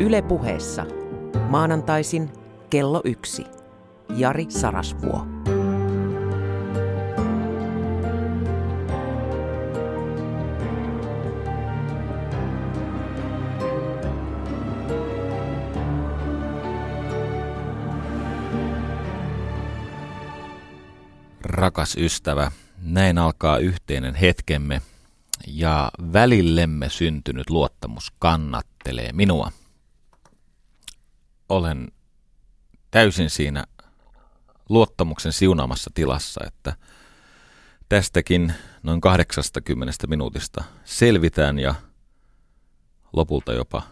Yle puheessa. Maanantaisin kello yksi. Jari Sarasvuo. Rakas ystävä, näin alkaa yhteinen hetkemme ja välillemme syntynyt luottamus kannattelee minua. Olen täysin siinä luottamuksen siunaamassa tilassa, että tästäkin noin 80 minuutista selvitään ja lopulta jopa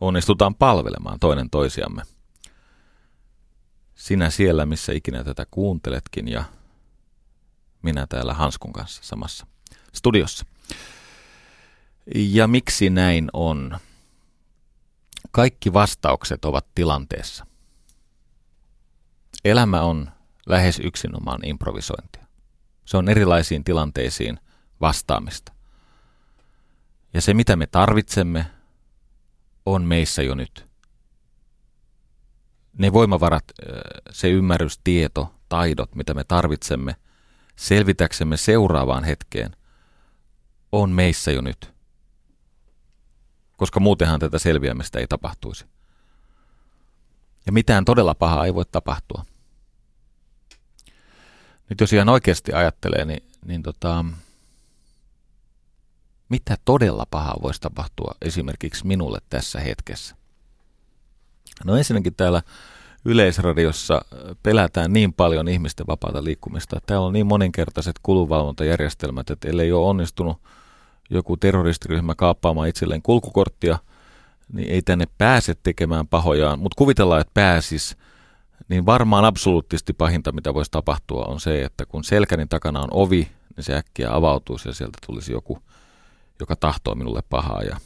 onnistutaan palvelemaan toinen toisiamme. Sinä siellä, missä ikinä tätä kuunteletkin ja minä täällä Hanskun kanssa samassa studiossa. Ja miksi näin on? Kaikki vastaukset ovat tilanteessa. Elämä on lähes yksinomaan improvisointia. Se on erilaisiin tilanteisiin vastaamista. Ja se, mitä me tarvitsemme, on meissä jo nyt. Ne voimavarat, se ymmärrys, tieto, taidot, mitä me tarvitsemme selvitäksemme seuraavaan hetkeen, on meissä jo nyt. Koska muutenhan tätä selviämistä ei tapahtuisi. Ja mitään todella pahaa ei voi tapahtua. Nyt jos ihan oikeasti ajattelee, niin, niin tota, mitä todella pahaa voisi tapahtua esimerkiksi minulle tässä hetkessä? No ensinnäkin täällä Yleisradiossa pelätään niin paljon ihmisten vapaata liikkumista. Täällä on niin moninkertaiset kulunvalvontajärjestelmät, että ellei ole onnistunut joku terroristiryhmä kaappaamaan itselleen kulkukorttia, niin ei tänne pääse tekemään pahojaan. Mutta kuvitellaan, että pääsis, niin varmaan absoluuttisesti pahinta, mitä voisi tapahtua, on se, että kun selkänin takana on ovi, niin se äkkiä avautuisi ja sieltä tulisi joku, joka tahtoo minulle pahaa. Ja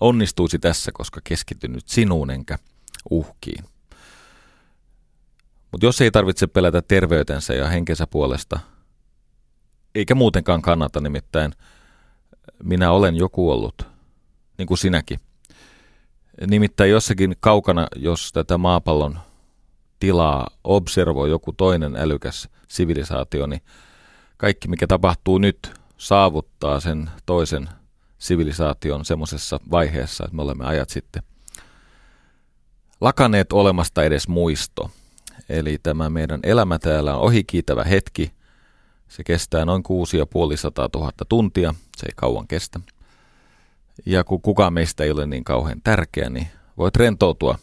onnistuisi tässä, koska keskityn nyt sinuun enkä uhkiin. Mutta jos ei tarvitse pelätä terveytensä ja henkensä puolesta, eikä muutenkaan kannata nimittäin, minä olen joku ollut, niin kuin sinäkin. Nimittäin jossakin kaukana, jos tätä maapallon tilaa observoi joku toinen älykäs sivilisaatio, niin kaikki mikä tapahtuu nyt saavuttaa sen toisen sivilisaation semmoisessa vaiheessa, että me olemme ajat sitten lakaneet olemasta edes muisto – Eli tämä meidän elämä täällä on ohikiitävä hetki. Se kestää noin 6500 000 tuntia. Se ei kauan kestä. Ja kun kukaan meistä ei ole niin kauhean tärkeä, niin voit rentoutua.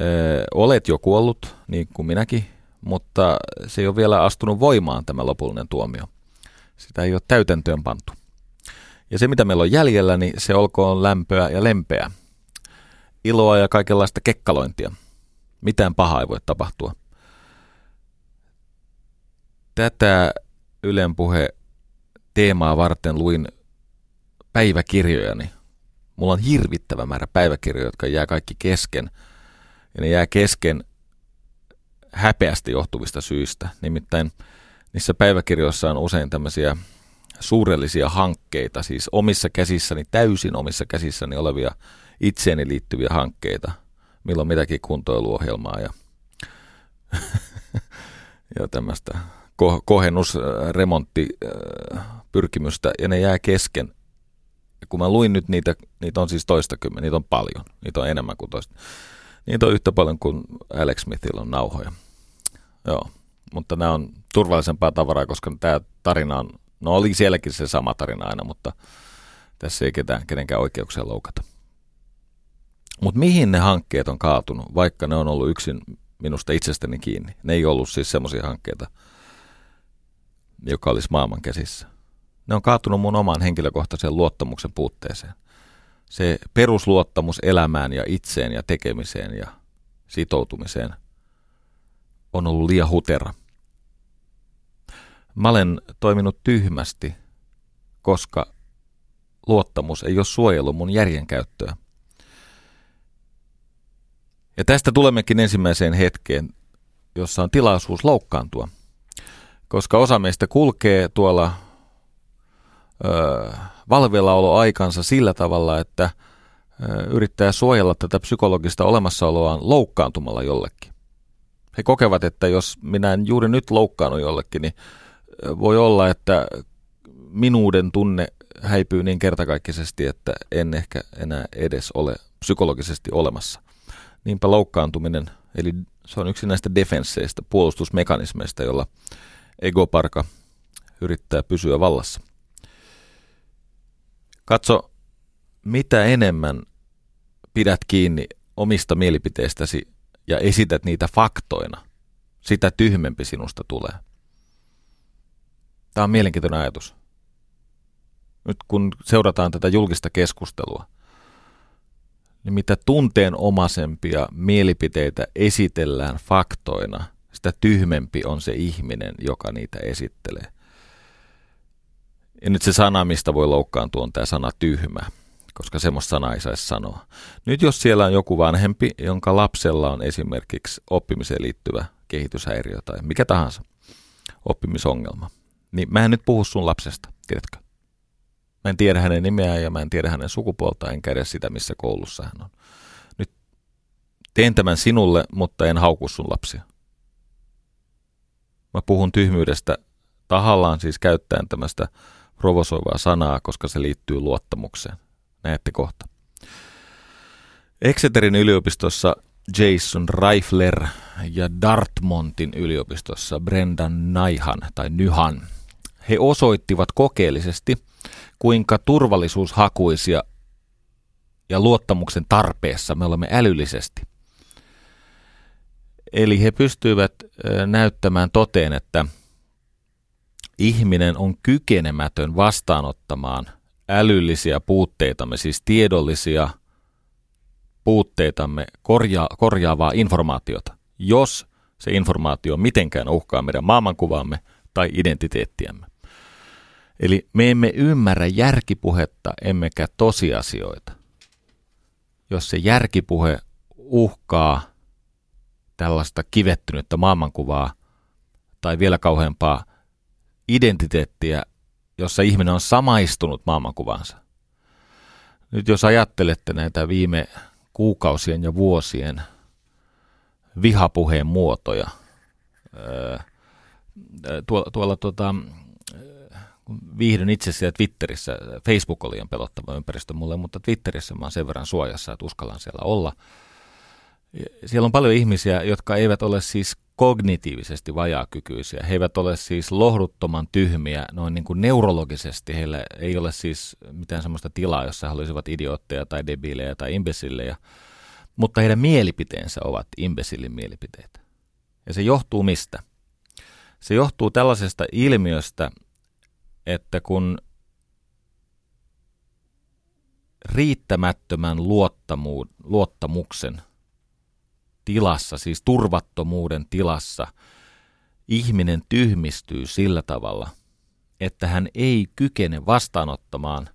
Öö, olet jo kuollut, niin kuin minäkin, mutta se ei ole vielä astunut voimaan tämä lopullinen tuomio. Sitä ei ole täytäntöön pantu. Ja se, mitä meillä on jäljellä, niin se olkoon lämpöä ja lempeä. Iloa ja kaikenlaista kekkalointia – mitään pahaa ei voi tapahtua. Tätä Ylen puhe teemaa varten luin päiväkirjojani. Mulla on hirvittävä määrä päiväkirjoja, jotka jää kaikki kesken. Ja ne jää kesken häpeästi johtuvista syistä. Nimittäin niissä päiväkirjoissa on usein tämmöisiä suurellisia hankkeita, siis omissa käsissäni, täysin omissa käsissäni olevia itseeni liittyviä hankkeita – milloin mitäkin kuntoiluohjelmaa ja, ja tämmöistä ko- kohennusremonttipyrkimystä ja ne jää kesken. Ja kun mä luin nyt niitä, niitä on siis toista kymmen, niitä on paljon, niitä on enemmän kuin toista. Niitä on yhtä paljon kuin Alex Smithillä on nauhoja. Joo, mutta nämä on turvallisempaa tavaraa, koska tämä tarina on, no oli sielläkin se sama tarina aina, mutta tässä ei ketään, kenenkään oikeuksia loukata. Mutta mihin ne hankkeet on kaatunut, vaikka ne on ollut yksin minusta itsestäni kiinni? Ne ei ollut siis semmoisia hankkeita, joka olisi maailman käsissä. Ne on kaatunut mun omaan henkilökohtaisen luottamuksen puutteeseen. Se perusluottamus elämään ja itseen ja tekemiseen ja sitoutumiseen on ollut liian hutera. Mä olen toiminut tyhmästi, koska luottamus ei ole suojellut mun järjenkäyttöä. Ja tästä tulemmekin ensimmäiseen hetkeen, jossa on tilaisuus loukkaantua. Koska osa meistä kulkee tuolla ö, valveillaoloaikansa sillä tavalla, että yrittää suojella tätä psykologista olemassaoloaan loukkaantumalla jollekin. He kokevat, että jos minä en juuri nyt loukkaannut jollekin, niin voi olla, että minuuden tunne häipyy niin kertakaikkisesti, että en ehkä enää edes ole psykologisesti olemassa. Niinpä loukkaantuminen, eli se on yksi näistä defensseistä, puolustusmekanismeista, jolla egoparka yrittää pysyä vallassa. Katso, mitä enemmän pidät kiinni omista mielipiteistäsi ja esität niitä faktoina, sitä tyhmempi sinusta tulee. Tämä on mielenkiintoinen ajatus. Nyt kun seurataan tätä julkista keskustelua, niin mitä tunteenomaisempia mielipiteitä esitellään faktoina, sitä tyhmempi on se ihminen, joka niitä esittelee. Ja nyt se sana, mistä voi loukkaantua, on tämä sana tyhmä, koska semmoista sanaa ei saisi sanoa. Nyt jos siellä on joku vanhempi, jonka lapsella on esimerkiksi oppimiseen liittyvä kehityshäiriö tai mikä tahansa oppimisongelma, niin mä en nyt puhu sun lapsesta, tiedätkö? Mä en tiedä hänen nimeään ja mä en tiedä hänen sukupuolta, enkä edes sitä, missä koulussa hän on. Nyt teen tämän sinulle, mutta en hauku sun lapsia. Mä puhun tyhmyydestä tahallaan siis käyttäen tämmöistä provosoivaa sanaa, koska se liittyy luottamukseen. Näette kohta. Exeterin yliopistossa Jason Reifler ja Dartmontin yliopistossa Brendan Naihan tai Nyhan. He osoittivat kokeellisesti, kuinka turvallisuushakuisia ja luottamuksen tarpeessa me olemme älyllisesti. Eli he pystyivät näyttämään toteen, että ihminen on kykenemätön vastaanottamaan älyllisiä puutteitamme, siis tiedollisia puutteitamme korja- korjaavaa informaatiota, jos se informaatio mitenkään uhkaa meidän maailmankuvaamme tai identiteettiämme. Eli me emme ymmärrä järkipuhetta emmekä tosiasioita. Jos se järkipuhe uhkaa tällaista kivettynyttä maailmankuvaa tai vielä kauheampaa identiteettiä, jossa ihminen on samaistunut maailmankuvansa. Nyt jos ajattelette näitä viime kuukausien ja vuosien vihapuheen muotoja, tuolla, tuolla tuota, kun viihdyn itse siellä Twitterissä, Facebook oli ihan pelottava ympäristö mulle, mutta Twitterissä mä oon sen verran suojassa, että uskallan siellä olla. Siellä on paljon ihmisiä, jotka eivät ole siis kognitiivisesti vajaakykyisiä. He eivät ole siis lohduttoman tyhmiä noin niin kuin neurologisesti. Heillä ei ole siis mitään sellaista tilaa, jossa he olisivat idiootteja tai debiilejä tai imbesillejä, mutta heidän mielipiteensä ovat imbesillin mielipiteitä. Ja se johtuu mistä? Se johtuu tällaisesta ilmiöstä, että kun riittämättömän luottamu, luottamuksen tilassa, siis turvattomuuden tilassa, ihminen tyhmistyy sillä tavalla, että hän ei kykene vastaanottamaan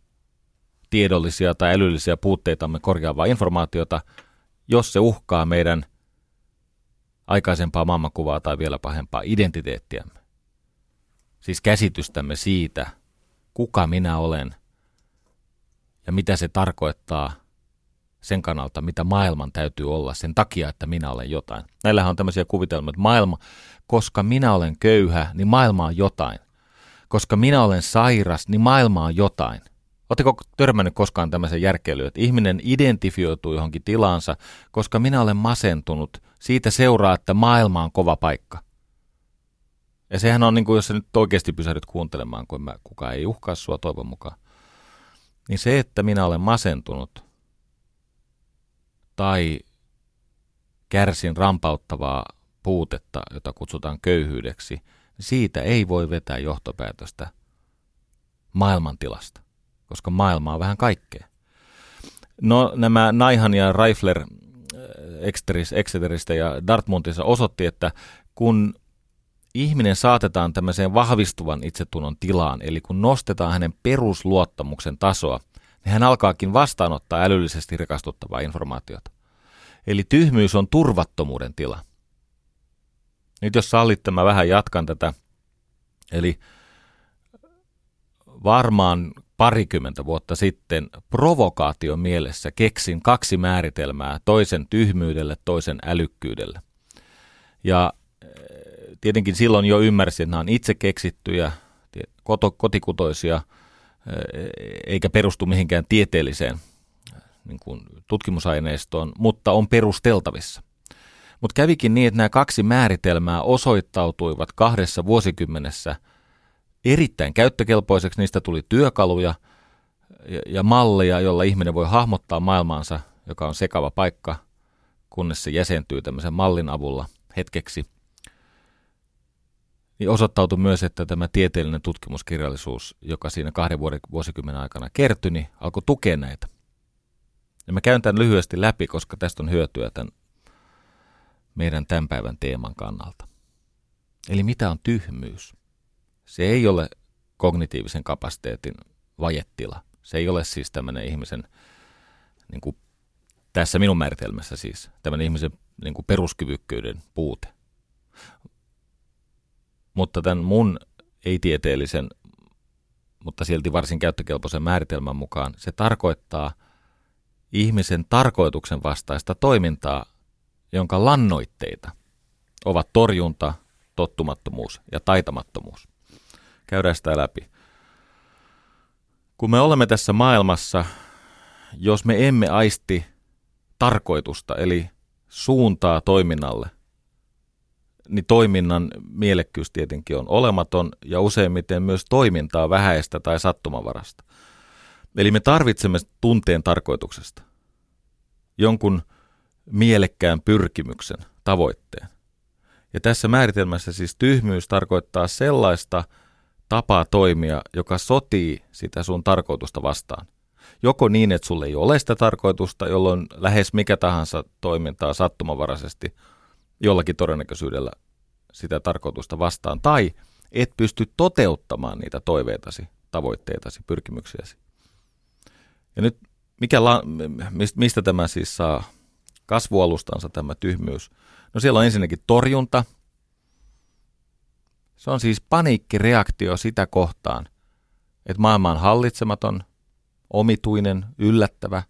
tiedollisia tai älyllisiä puutteitamme korjaavaa informaatiota, jos se uhkaa meidän aikaisempaa maailmankuvaa tai vielä pahempaa identiteettiämme. Siis käsitystämme siitä, kuka minä olen ja mitä se tarkoittaa sen kannalta, mitä maailman täytyy olla sen takia, että minä olen jotain. Näillähän on tämmöisiä kuvitelmia, että maailma, koska minä olen köyhä, niin maailma on jotain. Koska minä olen sairas, niin maailma on jotain. Oletteko törmännyt koskaan tämmöisen järkeilyyn, että ihminen identifioituu johonkin tilaansa, koska minä olen masentunut, siitä seuraa, että maailma on kova paikka. Ja sehän on, niin kuin, jos sä nyt oikeasti pysähdyt kuuntelemaan, kun mä, kukaan ei uhkaa sua toivon mukaan, niin se, että minä olen masentunut tai kärsin rampauttavaa puutetta, jota kutsutaan köyhyydeksi, siitä ei voi vetää johtopäätöstä maailmantilasta, koska maailma on vähän kaikkea. No nämä Naihan ja Reifler äh, Exeteristä ja Dartmouthissa osoitti, että kun ihminen saatetaan tämmöiseen vahvistuvan itsetunnon tilaan, eli kun nostetaan hänen perusluottamuksen tasoa, niin hän alkaakin vastaanottaa älyllisesti rikastuttavaa informaatiota. Eli tyhmyys on turvattomuuden tila. Nyt jos sallitte, mä vähän jatkan tätä. Eli varmaan parikymmentä vuotta sitten provokaation mielessä keksin kaksi määritelmää toisen tyhmyydelle, toisen älykkyydelle. Ja eh, tietenkin silloin jo ymmärsin, että nämä on itse keksittyjä, kotikutoisia, eikä perustu mihinkään tieteelliseen niin kuin tutkimusaineistoon, mutta on perusteltavissa. Mutta kävikin niin, että nämä kaksi määritelmää osoittautuivat kahdessa vuosikymmenessä erittäin käyttökelpoiseksi. Niistä tuli työkaluja ja, ja malleja, jolla ihminen voi hahmottaa maailmaansa, joka on sekava paikka, kunnes se jäsentyy tämmöisen mallin avulla hetkeksi. Niin osoittautui myös, että tämä tieteellinen tutkimuskirjallisuus, joka siinä kahden vuosikymmenen aikana kertyi, niin alkoi tukea näitä. Ja mä käyn tämän lyhyesti läpi, koska tästä on hyötyä tämän meidän tämän päivän teeman kannalta. Eli mitä on tyhmyys? Se ei ole kognitiivisen kapasiteetin vajettila. Se ei ole siis tämmöinen ihmisen, niin kuin tässä minun määritelmässä siis, tämmöinen ihmisen niin kuin peruskyvykkyyden puute. Mutta tämän mun ei-tieteellisen, mutta silti varsin käyttökelpoisen määritelmän mukaan se tarkoittaa ihmisen tarkoituksen vastaista toimintaa jonka lannoitteita ovat torjunta, tottumattomuus ja taitamattomuus. Käydään sitä läpi. Kun me olemme tässä maailmassa, jos me emme aisti tarkoitusta, eli suuntaa toiminnalle, niin toiminnan mielekkyys tietenkin on olematon ja useimmiten myös toimintaa vähäistä tai sattumavarasta. Eli me tarvitsemme tunteen tarkoituksesta. Jonkun mielekkään pyrkimyksen, tavoitteen. Ja tässä määritelmässä siis tyhmyys tarkoittaa sellaista tapaa toimia, joka sotii sitä sun tarkoitusta vastaan. Joko niin, että sulle ei ole sitä tarkoitusta, jolloin lähes mikä tahansa toimintaa sattumavaraisesti jollakin todennäköisyydellä sitä tarkoitusta vastaan, tai et pysty toteuttamaan niitä toiveitasi, tavoitteitasi, pyrkimyksiäsi. Ja nyt mikä la, mistä tämä siis saa kasvualustansa tämä tyhmyys? No siellä on ensinnäkin torjunta. Se on siis paniikkireaktio sitä kohtaan, että maailma on hallitsematon, omituinen, yllättävä,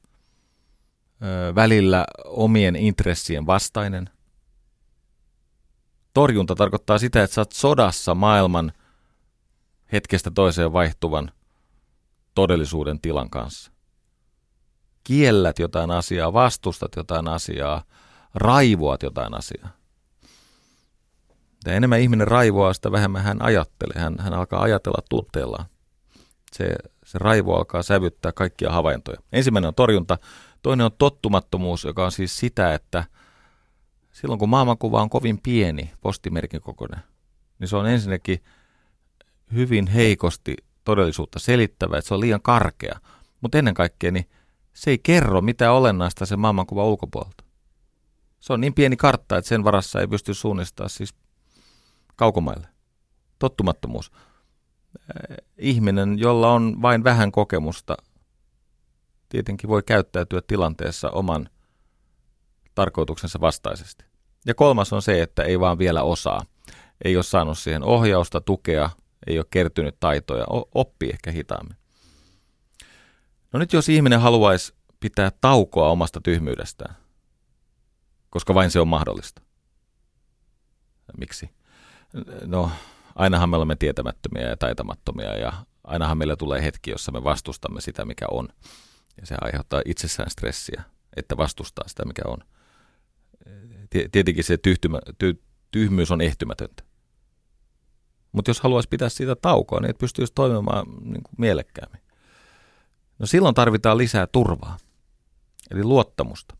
välillä omien intressien vastainen. Torjunta tarkoittaa sitä, että sä oot sodassa maailman hetkestä toiseen vaihtuvan todellisuuden tilan kanssa kiellät jotain asiaa, vastustat jotain asiaa, raivoat jotain asiaa. Ja enemmän ihminen raivoaa, sitä vähemmän hän ajattelee. Hän, hän alkaa ajatella tunteellaan. Se, se raivo alkaa sävyttää kaikkia havaintoja. Ensimmäinen on torjunta, toinen on tottumattomuus, joka on siis sitä, että silloin kun maailmankuva on kovin pieni, postimerkin kokoinen, niin se on ensinnäkin hyvin heikosti todellisuutta selittävä, että se on liian karkea. Mutta ennen kaikkea niin se ei kerro mitä olennaista sen maailmankuvan ulkopuolelta. Se on niin pieni kartta, että sen varassa ei pysty suunnistamaan siis kaukomaille. Tottumattomuus. Äh, ihminen, jolla on vain vähän kokemusta, tietenkin voi käyttäytyä tilanteessa oman tarkoituksensa vastaisesti. Ja kolmas on se, että ei vaan vielä osaa. Ei ole saanut siihen ohjausta, tukea, ei ole kertynyt taitoja, oppii ehkä hitaammin. No nyt jos ihminen haluaisi pitää taukoa omasta tyhmyydestään, koska vain se on mahdollista. Miksi? No, ainahan me olemme tietämättömiä ja taitamattomia ja ainahan meillä tulee hetki, jossa me vastustamme sitä, mikä on. Ja se aiheuttaa itsessään stressiä, että vastustaa sitä, mikä on. Tietenkin se tyhtymä, ty, tyhmyys on ehtymätöntä. Mutta jos haluaisi pitää siitä taukoa, niin et pystyisi toimimaan niin kuin mielekkäämmin. No silloin tarvitaan lisää turvaa, eli luottamusta.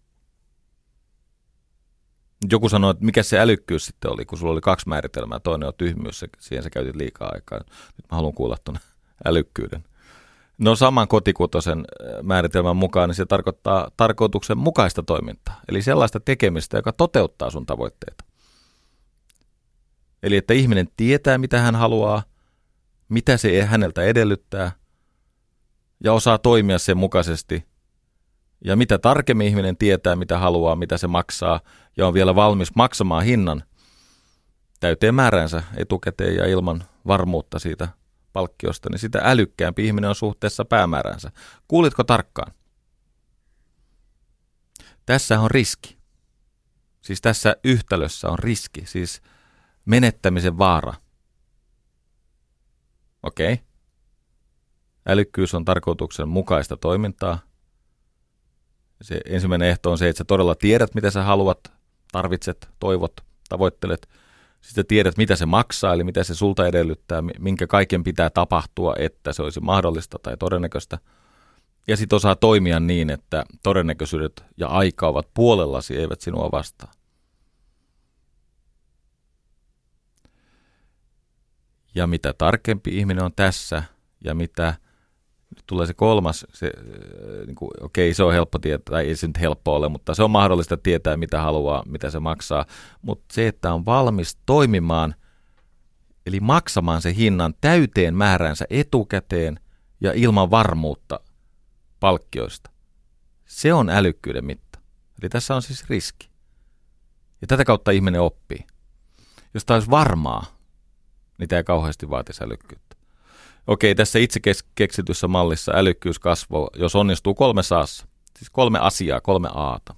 Joku sanoi, että mikä se älykkyys sitten oli, kun sulla oli kaksi määritelmää. Toinen on tyhmyys, siihen sä käytit liikaa aikaa. Nyt mä haluan kuulla tuonne älykkyyden. No saman kotikutosen äh, määritelmän mukaan niin se tarkoittaa tarkoituksen mukaista toimintaa. Eli sellaista tekemistä, joka toteuttaa sun tavoitteita. Eli että ihminen tietää, mitä hän haluaa, mitä se häneltä edellyttää ja osaa toimia sen mukaisesti. Ja mitä tarkemmin ihminen tietää, mitä haluaa, mitä se maksaa, ja on vielä valmis maksamaan hinnan täyteen määränsä etukäteen ja ilman varmuutta siitä palkkiosta, niin sitä älykkäämpi ihminen on suhteessa päämääränsä. Kuulitko tarkkaan? Tässä on riski. Siis tässä yhtälössä on riski, siis menettämisen vaara. Okei. Okay. Älykkyys on tarkoituksen mukaista toimintaa. Se ensimmäinen ehto on se, että sä todella tiedät, mitä sä haluat, tarvitset, toivot, tavoittelet. Sitten tiedät, mitä se maksaa, eli mitä se sulta edellyttää, minkä kaiken pitää tapahtua, että se olisi mahdollista tai todennäköistä. Ja sitten osaa toimia niin, että todennäköisyydet ja aika ovat puolellasi, eivät sinua vastaan. Ja mitä tarkempi ihminen on tässä ja mitä tulee se kolmas, se, äh, niin kuin, okei se on helppo tietää, tai ei se nyt helppo ole, mutta se on mahdollista tietää mitä haluaa, mitä se maksaa, mutta se, että on valmis toimimaan, eli maksamaan se hinnan täyteen määränsä etukäteen ja ilman varmuutta palkkioista, se on älykkyyden mitta. Eli tässä on siis riski. Ja tätä kautta ihminen oppii. Jos tämä olisi varmaa, niin tämä ei kauheasti vaatisi älykkyyttä. Okei, tässä itse keksityssä mallissa älykkyys kasvoo, jos onnistuu kolme saassa. Siis kolme asiaa, kolme aata.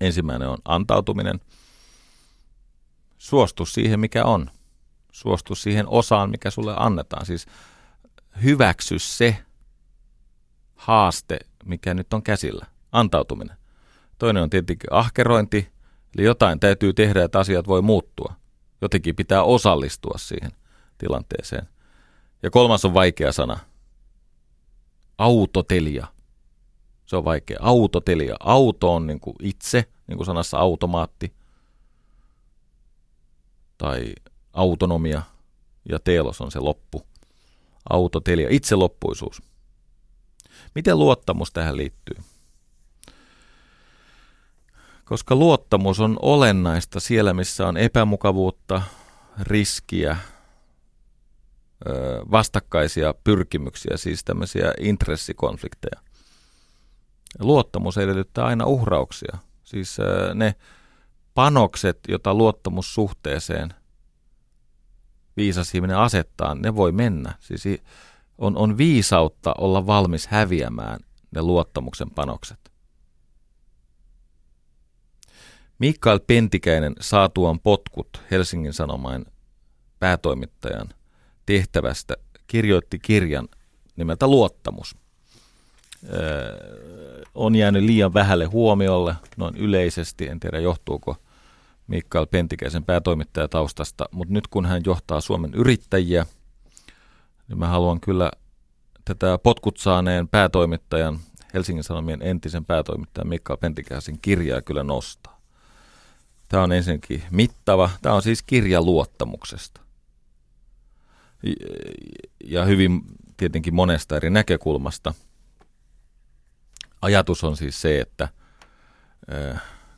Ensimmäinen on antautuminen. Suostu siihen, mikä on. Suostu siihen osaan, mikä sulle annetaan. Siis hyväksy se haaste, mikä nyt on käsillä. Antautuminen. Toinen on tietenkin ahkerointi, eli jotain täytyy tehdä, että asiat voi muuttua. Jotenkin pitää osallistua siihen tilanteeseen. Ja kolmas on vaikea sana. Autotelia. Se on vaikea. Autotelia. Auto on niin kuin itse, niin kuin sanassa automaatti. Tai autonomia. Ja telos on se loppu. Autotelia. Itseloppuisuus. Miten luottamus tähän liittyy? Koska luottamus on olennaista siellä, missä on epämukavuutta, riskiä, vastakkaisia pyrkimyksiä, siis tämmöisiä intressikonflikteja. Luottamus edellyttää aina uhrauksia. Siis ne panokset, joita luottamussuhteeseen viisas ihminen asettaa, ne voi mennä. Siis on, on viisautta olla valmis häviämään ne luottamuksen panokset. Mikael Pentikäinen saatuaan potkut Helsingin Sanomain päätoimittajan – tehtävästä kirjoitti kirjan nimeltä Luottamus. Öö, on jäänyt liian vähälle huomiolle noin yleisesti, en tiedä johtuuko Mikael Pentikäisen päätoimittajataustasta, mutta nyt kun hän johtaa Suomen yrittäjiä, niin mä haluan kyllä tätä potkut saaneen päätoimittajan, Helsingin Sanomien entisen päätoimittajan Mikael Pentikäisen kirjaa kyllä nostaa. Tämä on ensinnäkin mittava. Tämä on siis kirja luottamuksesta ja hyvin tietenkin monesta eri näkökulmasta. Ajatus on siis se, että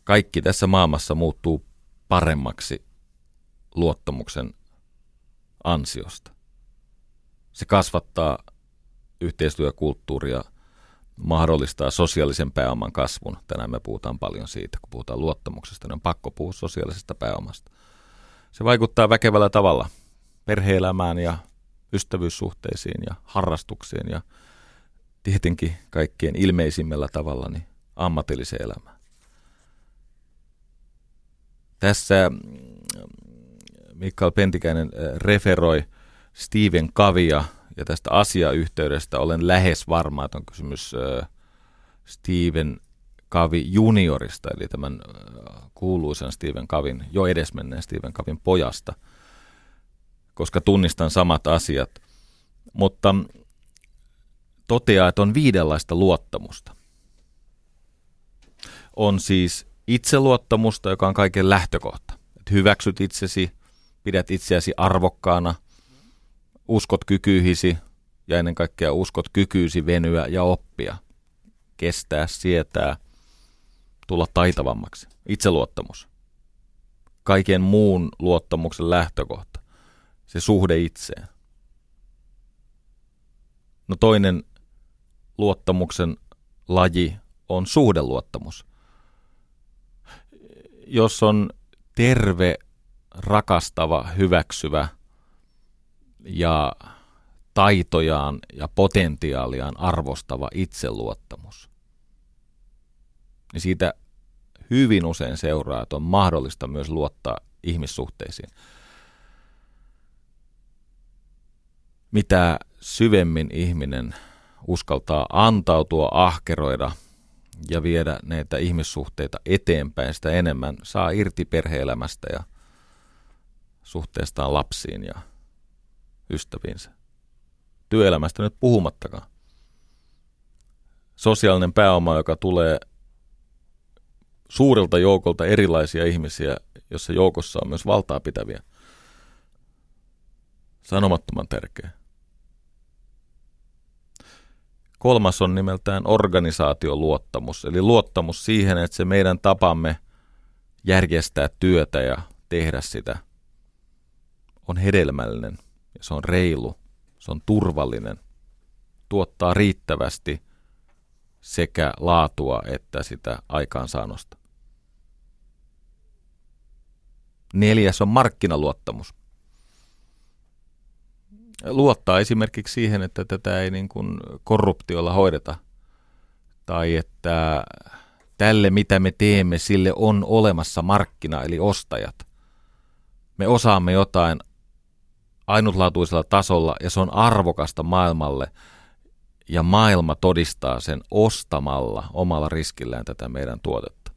kaikki tässä maailmassa muuttuu paremmaksi luottamuksen ansiosta. Se kasvattaa yhteistyökulttuuria, mahdollistaa sosiaalisen pääoman kasvun. Tänään me puhutaan paljon siitä, kun puhutaan luottamuksesta, niin on pakko puhua sosiaalisesta pääomasta. Se vaikuttaa väkevällä tavalla – perheelämään ja ystävyyssuhteisiin ja harrastuksiin ja tietenkin kaikkien ilmeisimmällä tavalla niin ammatilliseen elämään. Tässä mm, Mikael Pentikäinen äh, referoi Steven Kavia ja tästä asiayhteydestä olen lähes varma, että on kysymys äh, Steven Kavi juniorista, eli tämän äh, kuuluisan Steven Kavin, jo edesmenneen Steven Kavin pojasta – koska tunnistan samat asiat. Mutta toteaa, että on viidenlaista luottamusta. On siis itseluottamusta, joka on kaiken lähtökohta. Että hyväksyt itsesi, pidät itseäsi arvokkaana, uskot kykyyhisi ja ennen kaikkea uskot kykyysi venyä ja oppia, kestää, sietää, tulla taitavammaksi. Itseluottamus. Kaiken muun luottamuksen lähtökohta se suhde itseen. No toinen luottamuksen laji on suhdeluottamus. Jos on terve, rakastava, hyväksyvä, ja taitojaan ja potentiaaliaan arvostava itseluottamus, niin siitä hyvin usein seuraa, että on mahdollista myös luottaa ihmissuhteisiin. Mitä syvemmin ihminen uskaltaa antautua, ahkeroida ja viedä näitä ihmissuhteita eteenpäin, sitä enemmän saa irti perheelämästä ja suhteestaan lapsiin ja ystäviinsä. Työelämästä nyt puhumattakaan. Sosiaalinen pääoma, joka tulee suurelta joukolta erilaisia ihmisiä, jossa joukossa on myös valtaa pitäviä. Sanomattoman tärkeä. Kolmas on nimeltään organisaatioluottamus, eli luottamus siihen, että se meidän tapamme järjestää työtä ja tehdä sitä on hedelmällinen ja se on reilu, se on turvallinen, tuottaa riittävästi sekä laatua että sitä aikaansaannosta. Neljäs on markkinaluottamus. Luottaa esimerkiksi siihen, että tätä ei niin kuin korruptiolla hoideta. Tai että tälle mitä me teemme, sille on olemassa markkina eli ostajat. Me osaamme jotain ainutlaatuisella tasolla ja se on arvokasta maailmalle ja maailma todistaa sen ostamalla omalla riskillään tätä meidän tuotetta.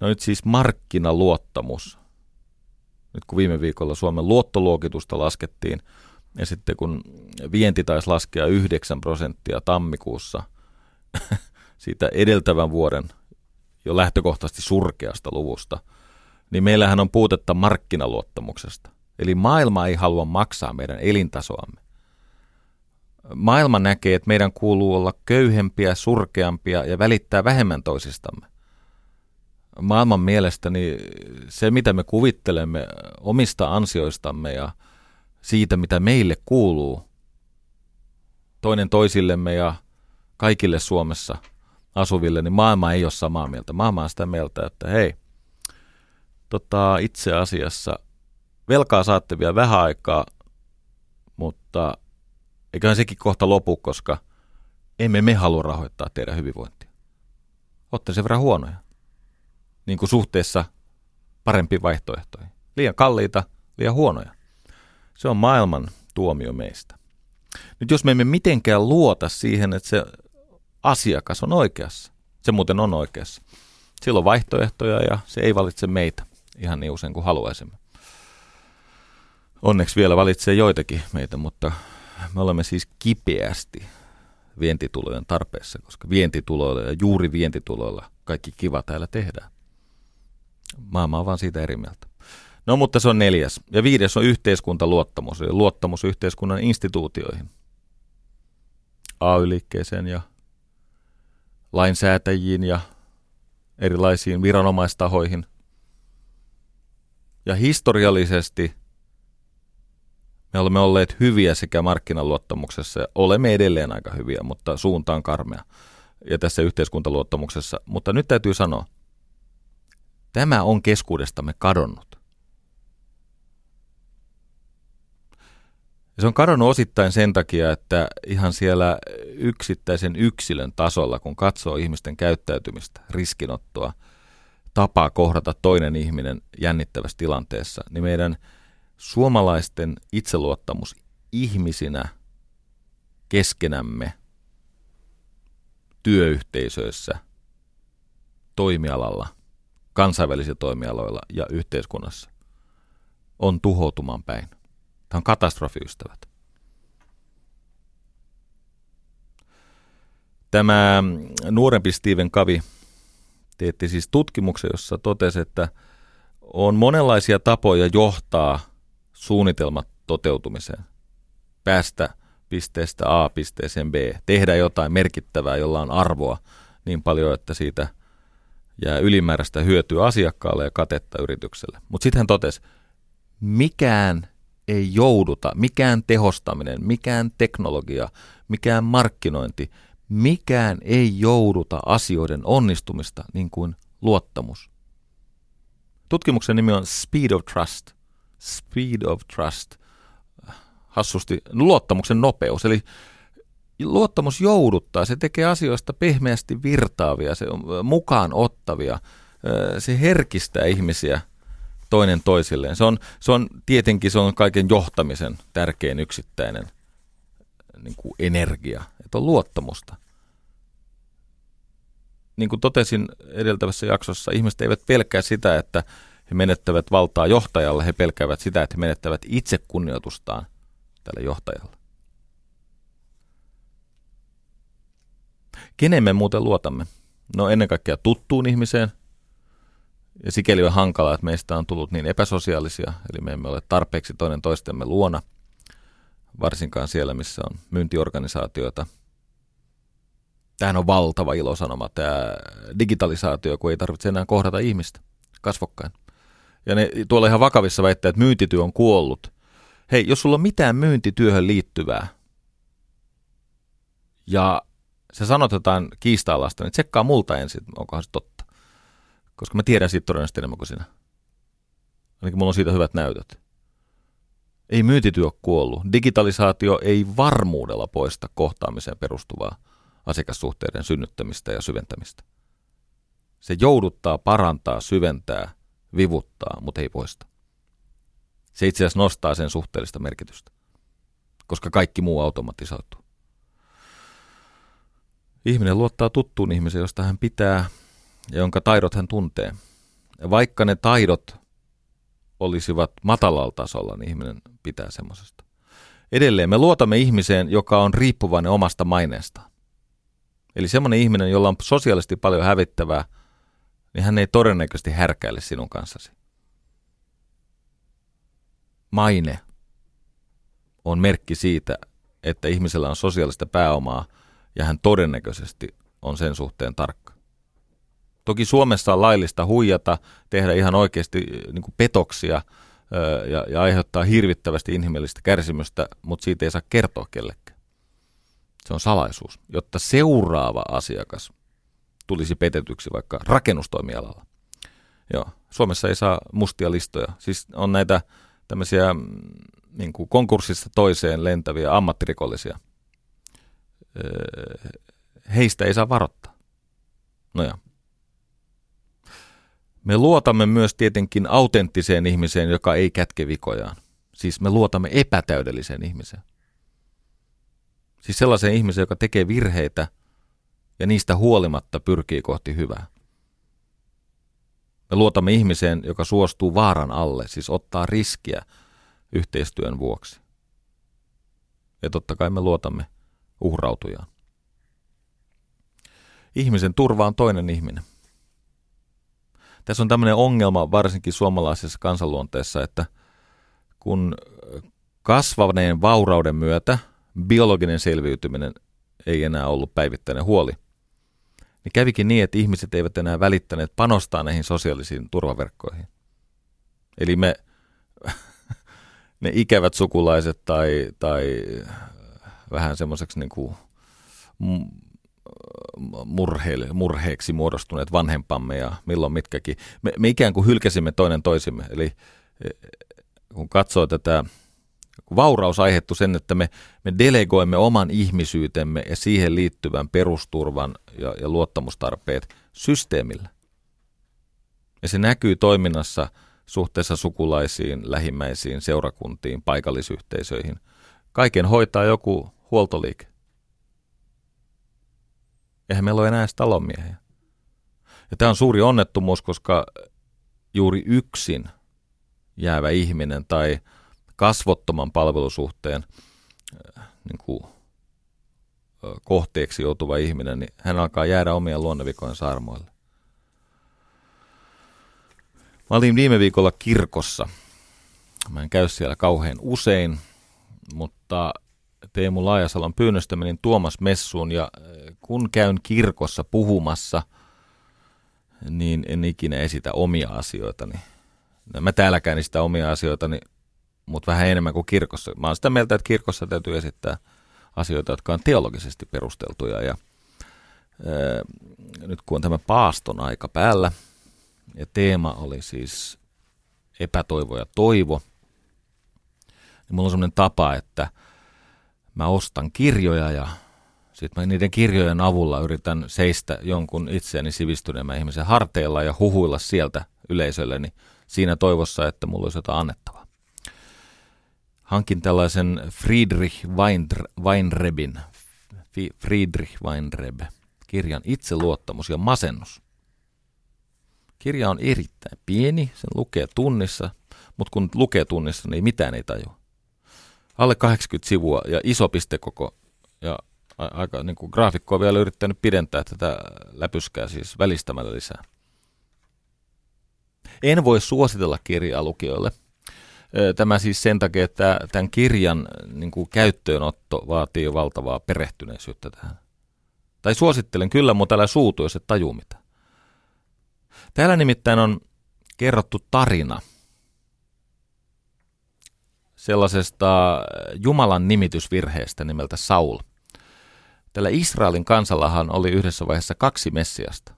No nyt siis markkinaluottamus nyt kun viime viikolla Suomen luottoluokitusta laskettiin, ja sitten kun vienti taisi laskea 9 prosenttia tammikuussa siitä edeltävän vuoden jo lähtökohtaisesti surkeasta luvusta, niin meillähän on puutetta markkinaluottamuksesta. Eli maailma ei halua maksaa meidän elintasoamme. Maailma näkee, että meidän kuuluu olla köyhempiä, surkeampia ja välittää vähemmän toisistamme maailman mielestäni se, mitä me kuvittelemme omista ansioistamme ja siitä, mitä meille kuuluu toinen toisillemme ja kaikille Suomessa asuville, niin maailma ei ole samaa mieltä. Maailma on sitä mieltä, että hei, tota, itse asiassa velkaa saatte vielä vähän aikaa, mutta eiköhän sekin kohta lopu, koska emme me halua rahoittaa teidän hyvinvointia. Olette sen verran huonoja niin kuin suhteessa parempiin vaihtoehtoihin. Liian kalliita, liian huonoja. Se on maailman tuomio meistä. Nyt jos me emme mitenkään luota siihen, että se asiakas on oikeassa, se muuten on oikeassa, silloin on vaihtoehtoja ja se ei valitse meitä ihan niin usein kuin haluaisimme. Onneksi vielä valitsee joitakin meitä, mutta me olemme siis kipeästi vientitulojen tarpeessa, koska vientituloilla ja juuri vientituloilla kaikki kiva täällä tehdään. Maailma on vaan siitä eri mieltä. No mutta se on neljäs. Ja viides on yhteiskuntaluottamus, eli luottamus yhteiskunnan instituutioihin. AY-liikkeeseen ja lainsäätäjiin ja erilaisiin viranomaistahoihin. Ja historiallisesti me olemme olleet hyviä sekä markkinaluottamuksessa ja olemme edelleen aika hyviä, mutta suuntaan karmea ja tässä yhteiskuntaluottamuksessa. Mutta nyt täytyy sanoa, Tämä on keskuudestamme kadonnut. Ja se on kadonnut osittain sen takia, että ihan siellä yksittäisen yksilön tasolla, kun katsoo ihmisten käyttäytymistä, riskinottoa, tapaa kohdata toinen ihminen jännittävässä tilanteessa, niin meidän suomalaisten itseluottamus ihmisinä keskenämme työyhteisöissä, toimialalla – kansainvälisillä toimialoilla ja yhteiskunnassa on tuhoutumaan päin. Tämä on katastrofi, ystävät. Tämä nuorempi Steven Kavi teetti siis tutkimuksen, jossa totesi, että on monenlaisia tapoja johtaa suunnitelmat toteutumiseen. Päästä pisteestä A pisteeseen B, tehdä jotain merkittävää, jolla on arvoa niin paljon, että siitä – ja ylimääräistä hyötyä asiakkaalle ja katetta yritykselle. Mutta sitten hän totesi, mikään ei jouduta, mikään tehostaminen, mikään teknologia, mikään markkinointi, mikään ei jouduta asioiden onnistumista niin kuin luottamus. Tutkimuksen nimi on Speed of Trust. Speed of Trust. hassusti luottamuksen nopeus. Eli luottamus jouduttaa, se tekee asioista pehmeästi virtaavia, se on mukaan ottavia, se herkistää ihmisiä toinen toisilleen. Se on, se on tietenkin se on kaiken johtamisen tärkein yksittäinen niin kuin energia, että on luottamusta. Niin kuin totesin edeltävässä jaksossa, ihmiset eivät pelkää sitä, että he menettävät valtaa johtajalle, he pelkäävät sitä, että he menettävät itse kunnioitustaan tälle johtajalle. Kenen me muuten luotamme? No ennen kaikkea tuttuun ihmiseen. Ja sikäli on hankalaa, että meistä on tullut niin epäsosiaalisia, eli me emme ole tarpeeksi toinen toistemme luona, varsinkaan siellä, missä on myyntiorganisaatioita. Tämähän on valtava ilosanoma, tämä digitalisaatio, kun ei tarvitse enää kohdata ihmistä kasvokkain. Ja ne tuolla ihan vakavissa väittää, että myyntityö on kuollut. Hei, jos sulla on mitään myyntityöhön liittyvää, ja se sanot jotain kiista niin tsekkaa multa ensin, onkohan se totta. Koska mä tiedän siitä todennäköisesti enemmän kuin sinä. Ainakin mulla on siitä hyvät näytöt. Ei myyntityö kuollut. Digitalisaatio ei varmuudella poista kohtaamiseen perustuvaa asiakassuhteiden synnyttämistä ja syventämistä. Se jouduttaa, parantaa, syventää, vivuttaa, mutta ei poista. Se itse asiassa nostaa sen suhteellista merkitystä, koska kaikki muu automatisoituu. Ihminen luottaa tuttuun ihmiseen, josta hän pitää jonka taidot hän tuntee. Ja vaikka ne taidot olisivat matalalla tasolla, niin ihminen pitää semmoisesta. Edelleen me luotamme ihmiseen, joka on riippuvainen omasta maineesta. Eli semmoinen ihminen, jolla on sosiaalisesti paljon hävittävää, niin hän ei todennäköisesti härkäile sinun kanssasi. Maine on merkki siitä, että ihmisellä on sosiaalista pääomaa – ja hän todennäköisesti on sen suhteen tarkka. Toki Suomessa on laillista huijata, tehdä ihan oikeasti niin kuin petoksia ja, ja aiheuttaa hirvittävästi inhimillistä kärsimystä, mutta siitä ei saa kertoa kellekään. Se on salaisuus, jotta seuraava asiakas tulisi petetyksi vaikka rakennustoimialalla. Joo, Suomessa ei saa mustia listoja. Siis on näitä tämmöisiä mm, niin kuin konkurssista toiseen lentäviä ammattirikollisia – heistä ei saa varoittaa. No ja. Me luotamme myös tietenkin autenttiseen ihmiseen, joka ei kätke vikojaan. Siis me luotamme epätäydelliseen ihmiseen. Siis sellaiseen ihmiseen, joka tekee virheitä ja niistä huolimatta pyrkii kohti hyvää. Me luotamme ihmiseen, joka suostuu vaaran alle, siis ottaa riskiä yhteistyön vuoksi. Ja totta kai me luotamme uhrautujaan. Ihmisen turva on toinen ihminen. Tässä on tämmöinen ongelma varsinkin suomalaisessa kansanluonteessa, että kun kasvaneen vaurauden myötä biologinen selviytyminen ei enää ollut päivittäinen huoli, niin kävikin niin, että ihmiset eivät enää välittäneet panostaa näihin sosiaalisiin turvaverkkoihin. Eli me, ne ikävät sukulaiset tai, tai vähän semmoiseksi niin kuin murheille, murheeksi muodostuneet vanhempamme ja milloin mitkäkin. Me, me ikään kuin hylkäsimme toinen toisimme. Eli e, kun katsoo tätä, vauraus aiheuttu sen, että me, me delegoimme oman ihmisyytemme ja siihen liittyvän perusturvan ja, ja luottamustarpeet systeemillä. Ja se näkyy toiminnassa suhteessa sukulaisiin, lähimmäisiin, seurakuntiin, paikallisyhteisöihin. Kaiken hoitaa joku huoltoliike. Eihän meillä ole enää edes talonmiehiä. Ja tämä on suuri onnettomuus, koska juuri yksin jäävä ihminen tai kasvottoman palvelusuhteen äh, niin kuin, kohteeksi joutuva ihminen, niin hän alkaa jäädä omien luonnevikojen saarmoille. Mä olin viime viikolla kirkossa. Mä en käy siellä kauhean usein, mutta Teemu Laajasalon pyynnöstä menin Tuomas Messuun ja äh, kun käyn kirkossa puhumassa, niin en ikinä esitä omia asioitani. No, mä täälläkään sitä omia asioitani, mutta vähän enemmän kuin kirkossa. Mä oon sitä mieltä, että kirkossa täytyy esittää asioita, jotka on teologisesti perusteltuja. Ja, äh, nyt kun on tämä paaston aika päällä, ja teema oli siis epätoivo ja toivo – mulla on semmoinen tapa, että mä ostan kirjoja ja sitten mä niiden kirjojen avulla yritän seistä jonkun itseäni sivistyneemmän ihmisen harteilla ja huhuilla sieltä yleisölleni siinä toivossa, että mulla olisi jotain annettavaa. Hankin tällaisen Friedrich Weinrebin, Friedrich Weinreb, kirjan Itseluottamus ja masennus. Kirja on erittäin pieni, sen lukee tunnissa, mutta kun lukee tunnissa, niin mitään ei tajua. Alle 80 sivua ja iso pistekoko ja aika niin kuin graafikko on vielä yrittänyt pidentää tätä läpyskää siis välistämällä lisää. En voi suositella kirjaa lukijoille. Tämä siis sen takia, että tämän kirjan niin kuin käyttöönotto vaatii valtavaa perehtyneisyyttä tähän. Tai suosittelen kyllä, mutta älä suutu, jos et tajuu mitä. Täällä nimittäin on kerrottu tarina sellaisesta Jumalan nimitysvirheestä nimeltä Saul – Tällä Israelin kansallahan oli yhdessä vaiheessa kaksi Messiasta.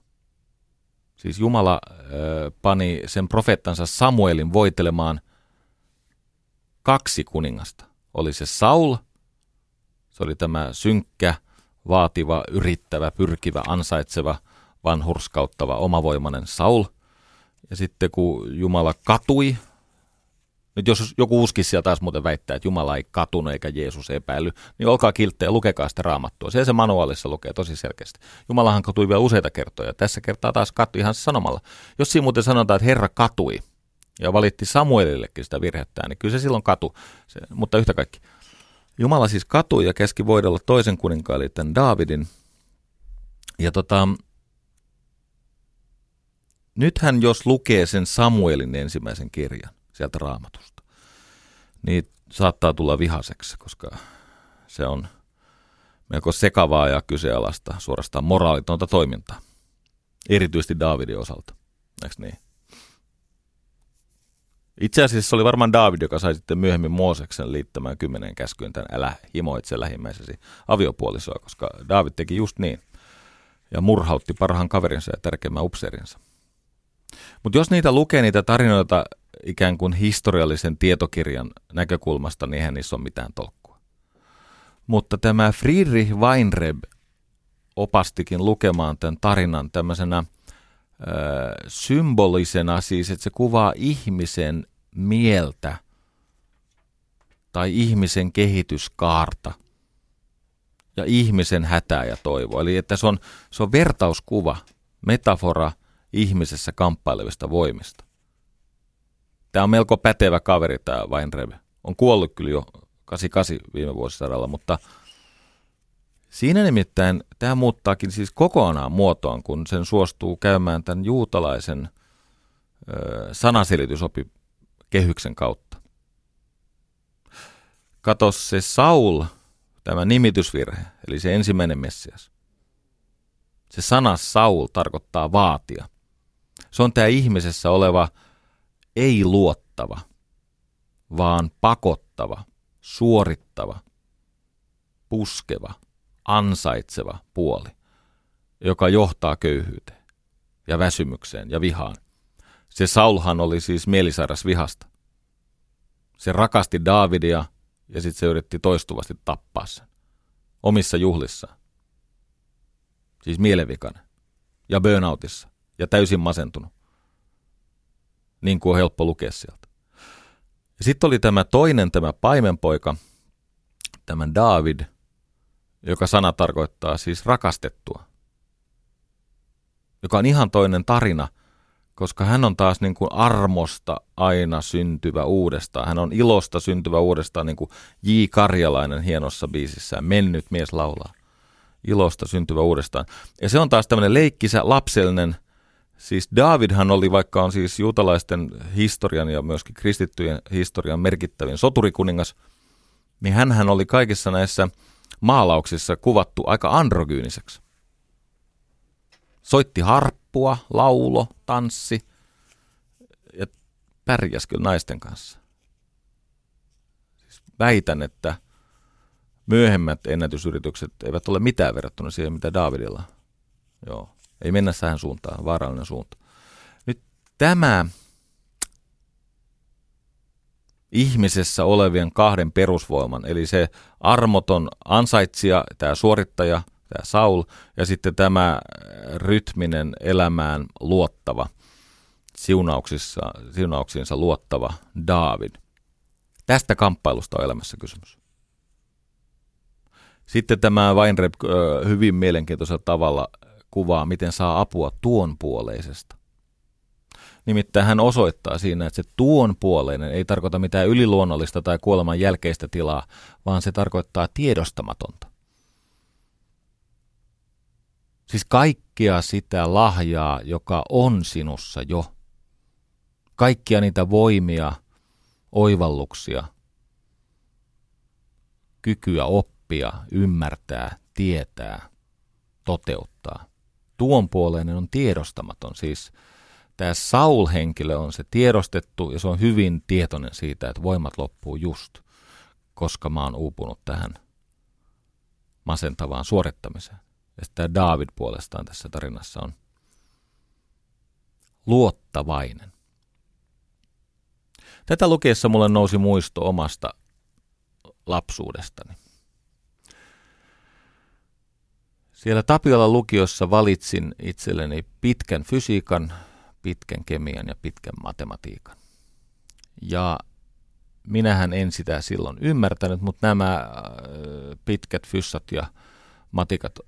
Siis Jumala ö, pani sen profeettansa Samuelin voitelemaan kaksi kuningasta. Oli se Saul, se oli tämä synkkä, vaativa, yrittävä, pyrkivä, ansaitseva, vanhurskauttava, omavoimainen Saul. Ja sitten kun Jumala katui nyt jos joku uski siellä taas muuten väittää, että Jumala ei katunut eikä Jeesus epäily, niin olkaa kilttejä, lukekaa sitä raamattua. Se se manuaalissa lukee tosi selkeästi. Jumalahan katui vielä useita kertoja. Tässä kertaa taas katui ihan sanomalla. Jos siinä muuten sanotaan, että Herra katui ja valitti Samuelillekin sitä virhettä, niin kyllä se silloin katu. Se, mutta yhtä kaikki. Jumala siis katui ja keski voidella toisen kuninkaan, eli tämän Daavidin. Ja tota, nythän jos lukee sen Samuelin ensimmäisen kirjan, sieltä raamatusta, niin saattaa tulla vihaseksi, koska se on melko sekavaa ja kyseenalaista, suorastaan moraalitonta toimintaa. Erityisesti Daavidin osalta. Eikö niin? Itse asiassa se oli varmaan David, joka sai sitten myöhemmin Mooseksen liittämään kymmenen käskyyn tämän älä himoitse lähimmäisesi aviopuolisoa, koska David teki just niin. Ja murhautti parhaan kaverinsa ja tärkeimmän upseerinsa. Mutta jos niitä lukee, niitä tarinoita ikään kuin historiallisen tietokirjan näkökulmasta, niin eihän niissä ole mitään tolkkua. Mutta tämä Friedrich Weinreb opastikin lukemaan tämän tarinan tämmöisenä ö, symbolisena, siis että se kuvaa ihmisen mieltä tai ihmisen kehityskaarta ja ihmisen hätää ja toivoa. Eli että se on, se on vertauskuva, metafora ihmisessä kamppailevista voimista. Tämä on melko pätevä kaveri tämä Weinreb. On kuollut kyllä jo 88 viime vuosisadalla, mutta siinä nimittäin tämä muuttaakin siis kokonaan muotoon, kun sen suostuu käymään tämän juutalaisen ö, sanaselitysopi kehyksen kautta. Kato se Saul, tämä nimitysvirhe, eli se ensimmäinen Messias. Se sana Saul tarkoittaa vaatia. Se on tämä ihmisessä oleva ei luottava, vaan pakottava, suorittava, puskeva, ansaitseva puoli, joka johtaa köyhyyteen ja väsymykseen ja vihaan. Se Saulhan oli siis mielisairas vihasta. Se rakasti Daavidia ja sitten se yritti toistuvasti tappaa sen. Omissa juhlissa. Siis mielenvikainen. Ja burnoutissa. Ja täysin masentunut niin kuin on helppo lukea sieltä. Sitten oli tämä toinen, tämä paimenpoika, tämä David, joka sana tarkoittaa siis rakastettua. Joka on ihan toinen tarina, koska hän on taas niin kuin armosta aina syntyvä uudestaan. Hän on ilosta syntyvä uudestaan, niin kuin J. Karjalainen hienossa biisissään, mennyt mies laulaa. Ilosta syntyvä uudestaan. Ja se on taas tämmöinen leikkisä, lapsellinen – Siis Davidhan oli, vaikka on siis juutalaisten historian ja myöskin kristittyjen historian merkittävin soturikuningas, niin hän oli kaikissa näissä maalauksissa kuvattu aika androgyyniseksi. Soitti harppua, laulo, tanssi ja pärjäs kyllä naisten kanssa. Siis väitän, että myöhemmät ennätysyritykset eivät ole mitään verrattuna siihen, mitä Davidilla. Joo. Ei mennä tähän suuntaan, vaarallinen suunta. Nyt tämä ihmisessä olevien kahden perusvoiman, eli se armoton ansaitsija, tämä suorittaja, tämä Saul, ja sitten tämä rytminen elämään luottava, siunauksissa, siunauksiinsa luottava David. Tästä kamppailusta on elämässä kysymys. Sitten tämä Weinreb hyvin mielenkiintoisella tavalla kuvaa, miten saa apua tuon puoleisesta. Nimittäin hän osoittaa siinä, että se tuon puoleinen ei tarkoita mitään yliluonnollista tai kuoleman jälkeistä tilaa, vaan se tarkoittaa tiedostamatonta. Siis kaikkia sitä lahjaa, joka on sinussa jo. Kaikkia niitä voimia, oivalluksia, kykyä oppia, ymmärtää, tietää, toteuttaa. Tuon puoleinen on tiedostamaton, siis tämä Saul-henkilö on se tiedostettu ja se on hyvin tietoinen siitä, että voimat loppuu just, koska mä oon uupunut tähän masentavaan suorittamiseen. Ja sitten David puolestaan tässä tarinassa on luottavainen. Tätä lukiessa mulle nousi muisto omasta lapsuudestani. Siellä Tapiolan lukiossa valitsin itselleni pitkän fysiikan, pitkän kemian ja pitkän matematiikan. Ja minähän en sitä silloin ymmärtänyt, mutta nämä äh, pitkät fyssat ja matikat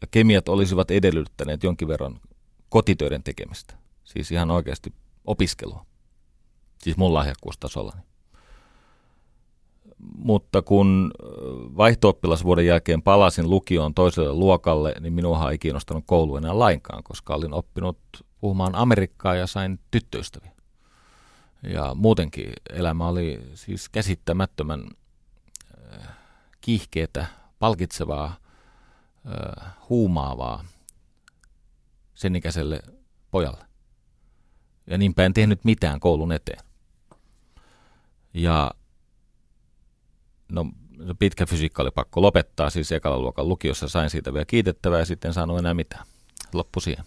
ja kemiat olisivat edellyttäneet jonkin verran kotitöiden tekemistä. Siis ihan oikeasti opiskelua. Siis mun lahjakkuustasollani. Mutta kun vaihto jälkeen palasin lukioon toiselle luokalle, niin minua ei kiinnostanut koulu enää lainkaan, koska olin oppinut puhumaan amerikkaa ja sain tyttöystäviä. Ja muutenkin elämä oli siis käsittämättömän kiihkeetä, palkitsevaa, huumaavaa sen ikäiselle pojalle. Ja niinpä en tehnyt mitään koulun eteen. Ja no, pitkä fysiikka oli pakko lopettaa, siis ekalla luokan lukiossa sain siitä vielä kiitettävää ja sitten en saanut enää mitään. Loppu siihen,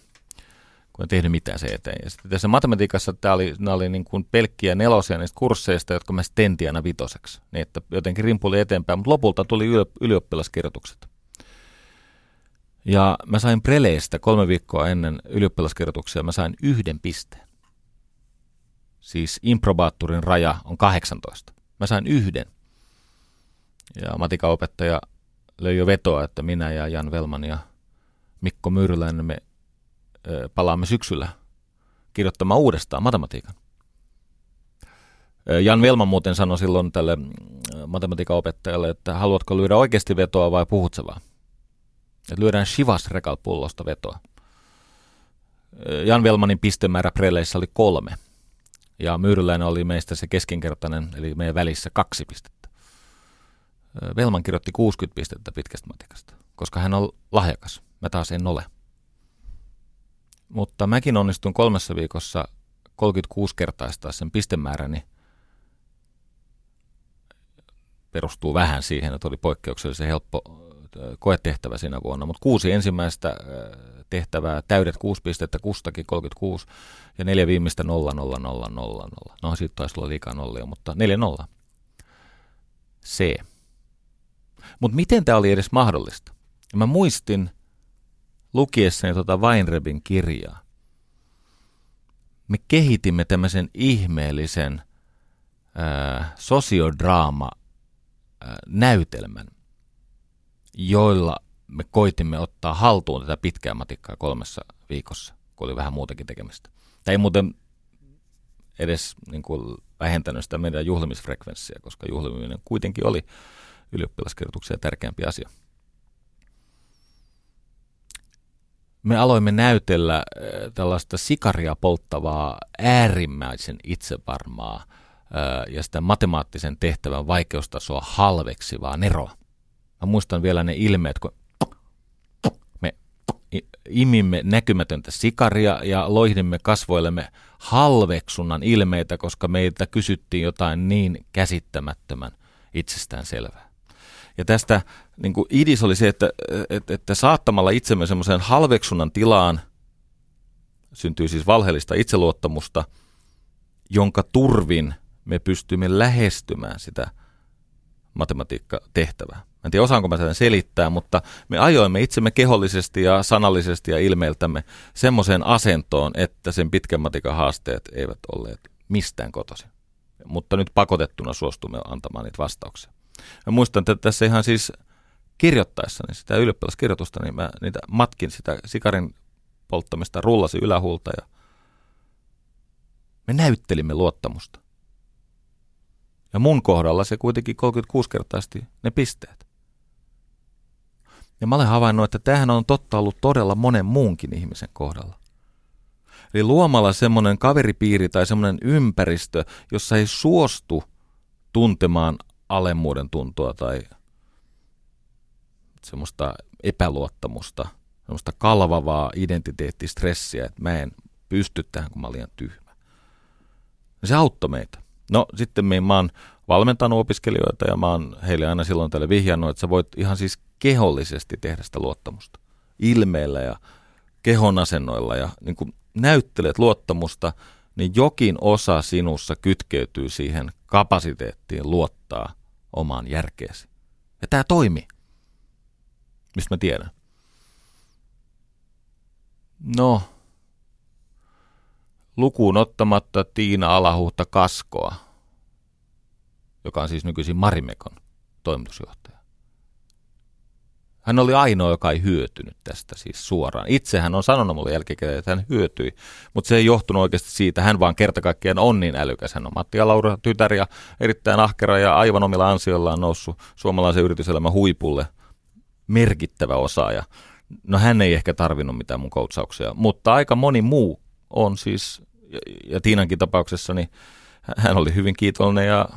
kun en tehnyt mitään se eteen. Ja sitten tässä matematiikassa tämä oli, nämä oli niin kuin pelkkiä nelosia niistä kursseista, jotka mä stentin aina vitoseksi. Niin että jotenkin rimpuli eteenpäin, mutta lopulta tuli ylioppilaskirjoitukset. Ja mä sain preleistä kolme viikkoa ennen ylioppilaskirjoituksia, mä sain yhden pisteen. Siis improbaatturin raja on 18. Mä sain yhden. Ja matikaopettaja löi jo vetoa, että minä ja Jan Velman ja Mikko Myyryläinen me palaamme syksyllä kirjoittamaan uudestaan matematiikan. Jan Velman muuten sanoi silloin tälle matematiikaopettajalle, että haluatko lyödä oikeasti vetoa vai puhut sä vaan? Että lyödään Shivas Rekal pullosta vetoa. Jan Velmanin pistemäärä preleissä oli kolme. Ja Myyryläinen oli meistä se keskinkertainen, eli meidän välissä kaksi pistettä. Velman kirjoitti 60 pistettä pitkästä matikasta, koska hän on lahjakas. Mä taas en ole. Mutta mäkin onnistun kolmessa viikossa 36 kertaistaa sen pistemääräni. Perustuu vähän siihen, että oli poikkeuksellisen helppo koetehtävä siinä vuonna, mutta kuusi ensimmäistä tehtävää, täydet kuusi pistettä kustakin, 36, ja neljä viimeistä 0, 0, 0, 0, 0. No siitä taisi olla liikaa nollia, mutta 4, 0. C. Mutta miten tämä oli edes mahdollista? Mä muistin lukiessani tuota Weinrebin kirjaa. Me kehitimme tämmöisen ihmeellisen ää, sosiodraama-näytelmän, joilla me koitimme ottaa haltuun tätä pitkää matikkaa kolmessa viikossa, kun oli vähän muutakin tekemistä. Tämä ei muuten edes niin kuin, vähentänyt sitä meidän juhlimisfrekvenssiä, koska juhliminen kuitenkin oli ylioppilaskirjoituksia tärkeämpi asia. Me aloimme näytellä äh, tällaista sikaria polttavaa, äärimmäisen itsevarmaa äh, ja sitä matemaattisen tehtävän vaikeustasoa halveksivaa neroa. Mä muistan vielä ne ilmeet, kun me imimme näkymätöntä sikaria ja loihdimme kasvoillemme halveksunnan ilmeitä, koska meiltä kysyttiin jotain niin käsittämättömän itsestään selvää. Ja tästä niin kuin idis oli se, että, että, että saattamalla itsemme semmoiseen halveksunnan tilaan syntyy siis valheellista itseluottamusta, jonka turvin me pystymme lähestymään sitä matematiikkatehtävää. Mä en tiedä, osaanko mä sen selittää, mutta me ajoimme itsemme kehollisesti ja sanallisesti ja ilmeiltämme semmoiseen asentoon, että sen pitkän matikan haasteet eivät olleet mistään kotoisin. Mutta nyt pakotettuna suostumme antamaan niitä vastauksia. Mä muistan, että tässä ihan siis kirjoittaessani sitä ylioppilaskirjoitusta, niin mä niitä matkin sitä sikarin polttamista rullasi ylähuulta ja me näyttelimme luottamusta. Ja mun kohdalla se kuitenkin 36-kertaisesti ne pisteet. Ja mä olen havainnut, että tämähän on totta ollut todella monen muunkin ihmisen kohdalla. Eli luomalla semmoinen kaveripiiri tai semmoinen ympäristö, jossa ei suostu tuntemaan alemmuuden tuntoa tai semmoista epäluottamusta, semmoista kalvavaa identiteettistressiä, että mä en pysty tähän, kun mä olen liian tyhmä. Se auttoi meitä. No sitten me, mä oon valmentanut opiskelijoita ja mä oon heille aina silloin tälle vihjannut, että sä voit ihan siis kehollisesti tehdä sitä luottamusta. Ilmeillä ja kehon asennoilla ja niin kun näyttelet luottamusta, niin jokin osa sinussa kytkeytyy siihen kapasiteettiin luottaa omaan järkeesi. Ja tämä toimii. Mistä mä tiedän? No, lukuun ottamatta Tiina Alahuhta Kaskoa, joka on siis nykyisin Marimekon toimitusjohtaja. Hän oli ainoa, joka ei hyötynyt tästä siis suoraan. Itse hän on sanonut mulle jälkikäteen, että hän hyötyi, mutta se ei johtunut oikeasti siitä. Hän vaan kerta kaikkiaan on niin älykäs. Hän on Matti ja Laura tytär ja erittäin ahkera ja aivan omilla ansioillaan noussut suomalaisen yrityselämän huipulle merkittävä osaaja. No hän ei ehkä tarvinnut mitään mun koutsauksia, mutta aika moni muu on siis, ja, ja Tiinankin tapauksessa, niin hän oli hyvin kiitollinen ja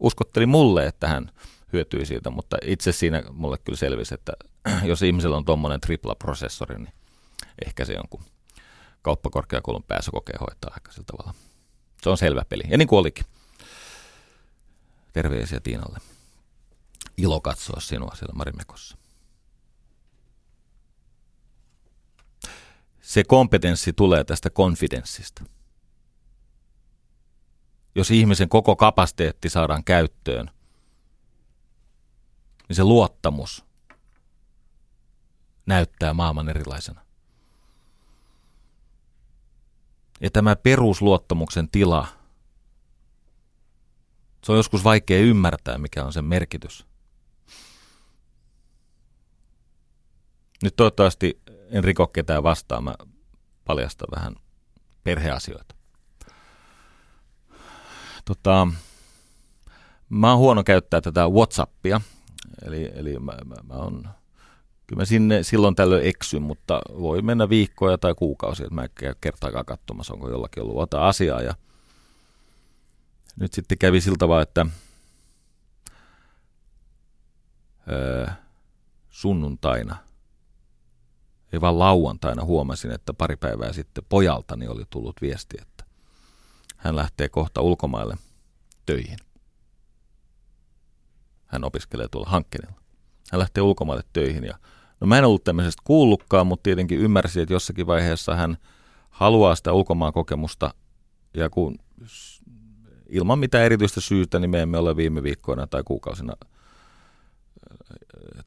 uskotteli mulle, että hän hyötyi siitä, mutta itse siinä mulle kyllä selvisi, että jos ihmisellä on tuommoinen tripla-prosessori, niin ehkä se jonkun kauppakorkeakoulun pääsykokeen hoitaa aika sillä tavalla. Se on selvä peli. Ja niin kuin olikin. Terveisiä Tiinalle. Ilo katsoa sinua siellä Marimekossa. Se kompetenssi tulee tästä konfidenssista. Jos ihmisen koko kapasiteetti saadaan käyttöön, niin se luottamus näyttää maailman erilaisena. Ja tämä perusluottamuksen tila, se on joskus vaikea ymmärtää, mikä on sen merkitys. Nyt toivottavasti en riko ketään vastaan, mä paljastan vähän perheasioita. Tota, mä oon huono käyttää tätä Whatsappia, eli, eli mä, mä, mä on, kyllä mä sinne silloin tällöin eksyn, mutta voi mennä viikkoja tai kuukausia, että mä en käy kertaakaan katsomassa, onko jollakin ollut jotain asiaa. Ja nyt sitten kävi siltä vaan, että öö, sunnuntaina – ei vaan lauantaina huomasin, että pari päivää sitten pojaltani oli tullut viesti, että hän lähtee kohta ulkomaille töihin. Hän opiskelee tuolla hankkeella. Hän lähtee ulkomaille töihin ja no mä en ollut tämmöisestä kuullutkaan, mutta tietenkin ymmärsin, että jossakin vaiheessa hän haluaa sitä ulkomaan kokemusta ja kun ilman mitään erityistä syytä, niin me emme ole viime viikkoina tai kuukausina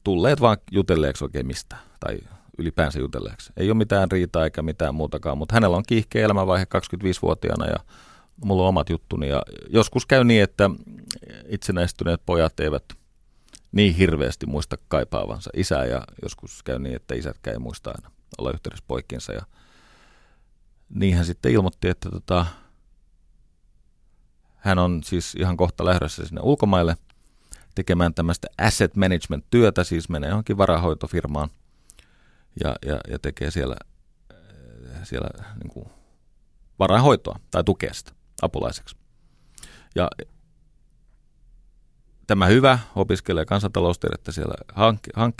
tulleet vaan jutelleeksi oikein mistä tai ylipäänsä jutelleeksi. Ei ole mitään riitaa eikä mitään muutakaan, mutta hänellä on kiihkeä elämänvaihe 25-vuotiaana ja mulla on omat juttuni. Ja joskus käy niin, että itsenäistyneet pojat eivät niin hirveästi muista kaipaavansa isää ja joskus käy niin, että isätkään ei muista aina olla yhteydessä poikinsa. Ja niin hän sitten ilmoitti, että tota, hän on siis ihan kohta lähdössä sinne ulkomaille tekemään tämmöistä asset management-työtä, siis menee johonkin varahoitofirmaan – ja, ja, ja tekee siellä, siellä niin kuin tai tukea sitä apulaiseksi. Ja tämä hyvä opiskelee kansantaloustiedettä siellä hank-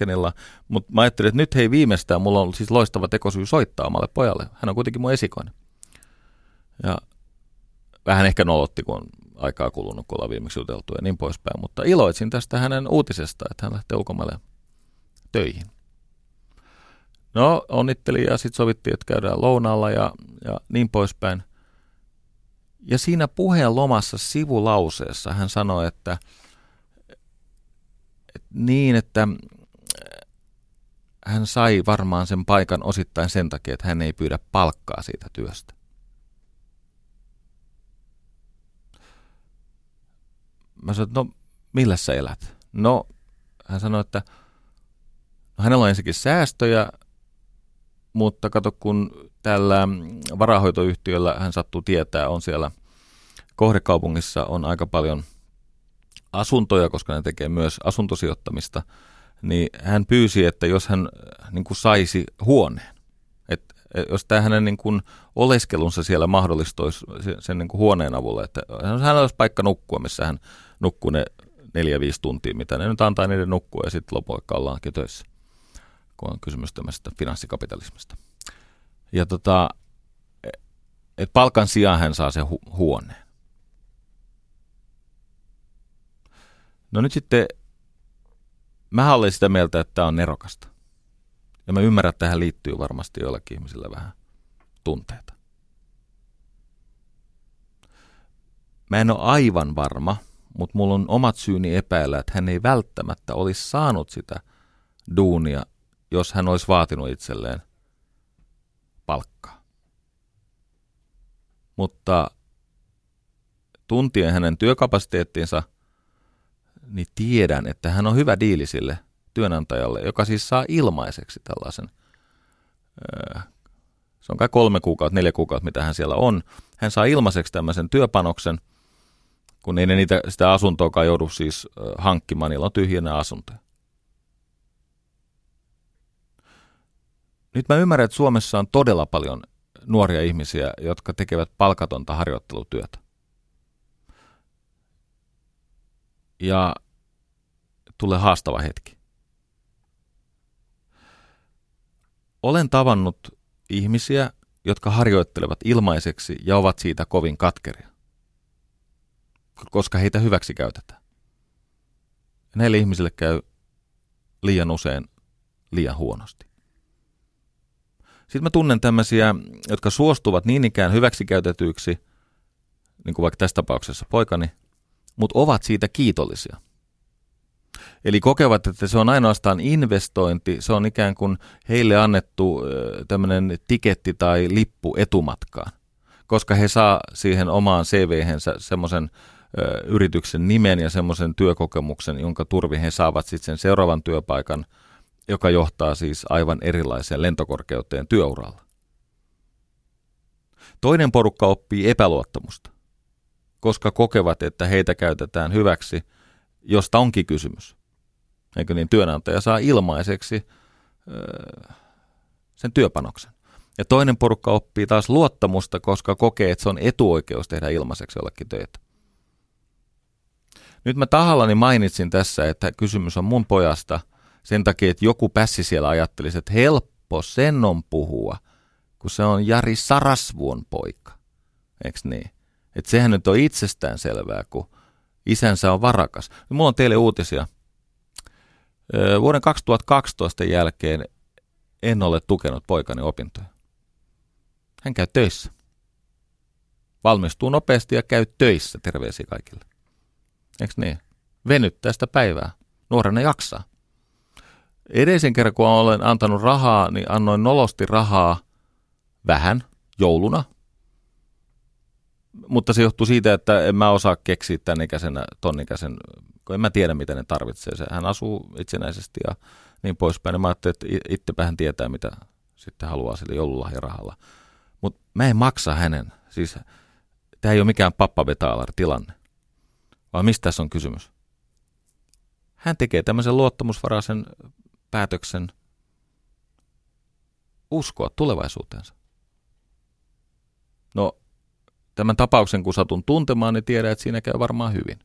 mutta mä ajattelin, että nyt hei viimeistään, mulla on siis loistava tekosyy soittaa omalle pojalle. Hän on kuitenkin mun esikoinen. Ja vähän ehkä nolotti, kun on aikaa kulunut, kun ollaan viimeksi juteltu ja niin poispäin, mutta iloitsin tästä hänen uutisesta, että hän lähtee ulkomaille töihin. No, onnittelin ja sitten sovittiin, että käydään lounaalla ja, ja niin poispäin. Ja siinä puheen lomassa sivulauseessa hän sanoi, että, että niin, että hän sai varmaan sen paikan osittain sen takia, että hän ei pyydä palkkaa siitä työstä. Mä sanoin, no millä sä elät? No, hän sanoi, että no, hänellä on ensinnäkin säästöjä, mutta kato, kun tällä varahoitoyhtiöllä hän sattuu tietää, on siellä kohdekaupungissa on aika paljon asuntoja, koska ne tekee myös asuntosijoittamista, niin hän pyysi, että jos hän niin kuin saisi huoneen, että jos tämä hänen niin kuin oleskelunsa siellä mahdollistuisi sen niin kuin huoneen avulla, että hän olisi paikka nukkua, missä hän nukkuu ne neljä, viisi tuntia, mitä ne nyt antaa niiden nukkua ja sitten lopuikka ollaankin töissä, kun on kysymys tämmöisestä finanssikapitalismista. Ja tota, että palkan sijaan hän saa sen hu- huoneen. No nyt sitten, mä olen sitä mieltä, että tämä on nerokasta. Ja mä ymmärrän, että tähän liittyy varmasti joillakin ihmisillä vähän tunteita. Mä en ole aivan varma, mutta mulla on omat syyni epäillä, että hän ei välttämättä olisi saanut sitä duunia, jos hän olisi vaatinut itselleen palkkaa. Mutta tuntien hänen työkapasiteettinsa, niin tiedän, että hän on hyvä diili sille työnantajalle, joka siis saa ilmaiseksi tällaisen, se on kai kolme kuukautta, neljä kuukautta, mitä hän siellä on. Hän saa ilmaiseksi tämmöisen työpanoksen – kun ei ne niitä, sitä asuntoa joudu siis hankkimaan, niillä on tyhjänä asuntoja. Nyt mä ymmärrän, että Suomessa on todella paljon nuoria ihmisiä, jotka tekevät palkatonta harjoittelutyötä. Ja tulee haastava hetki. Olen tavannut ihmisiä, jotka harjoittelevat ilmaiseksi ja ovat siitä kovin katkeria koska heitä hyväksi käytetään. Näille ihmisille käy liian usein liian huonosti. Sitten mä tunnen tämmöisiä, jotka suostuvat niin ikään hyväksikäytetyiksi, niin kuin vaikka tässä tapauksessa poikani, mutta ovat siitä kiitollisia. Eli kokevat, että se on ainoastaan investointi, se on ikään kuin heille annettu tämmöinen tiketti tai lippu etumatkaan, koska he saa siihen omaan CV-hensä semmoisen yrityksen nimen ja semmoisen työkokemuksen, jonka turvi he saavat sitten sen seuraavan työpaikan, joka johtaa siis aivan erilaiseen lentokorkeuteen työuralla. Toinen porukka oppii epäluottamusta, koska kokevat, että heitä käytetään hyväksi, josta onkin kysymys. Eikö niin, työnantaja saa ilmaiseksi öö, sen työpanoksen. Ja toinen porukka oppii taas luottamusta, koska kokee, että se on etuoikeus tehdä ilmaiseksi jollekin töitä. Nyt mä tahallani mainitsin tässä, että kysymys on mun pojasta sen takia, että joku pässi siellä ajattelisi, että helppo sen on puhua, kun se on Jari Sarasvuon poika. Eikö niin? Että sehän nyt on itsestään selvää, kun isänsä on varakas. Mulla on teille uutisia. Vuoden 2012 jälkeen en ole tukenut poikani opintoja. Hän käy töissä. Valmistuu nopeasti ja käy töissä. Terveisiä kaikille. Eikö niin? Venyttää sitä päivää. Nuorena jaksaa. Edellisen kerran, kun olen antanut rahaa, niin annoin nolosti rahaa vähän jouluna. Mutta se johtuu siitä, että en mä osaa keksiä tämän ikäisenä, ton ikäisen, kun en mä tiedä, mitä ne tarvitsee. Hän asuu itsenäisesti ja niin poispäin. Ja mä ajattelin, että itsepä hän tietää, mitä sitten haluaa sille joululahjarahalla. Mutta mä en maksa hänen. Siis tämä ei ole mikään pappabetaalar-tilanne. Vai mistä tässä on kysymys? Hän tekee tämmöisen luottamusvaraisen päätöksen uskoa tulevaisuuteensa. No, tämän tapauksen kun satun tuntemaan, niin tiedän, että siinä käy varmaan hyvin.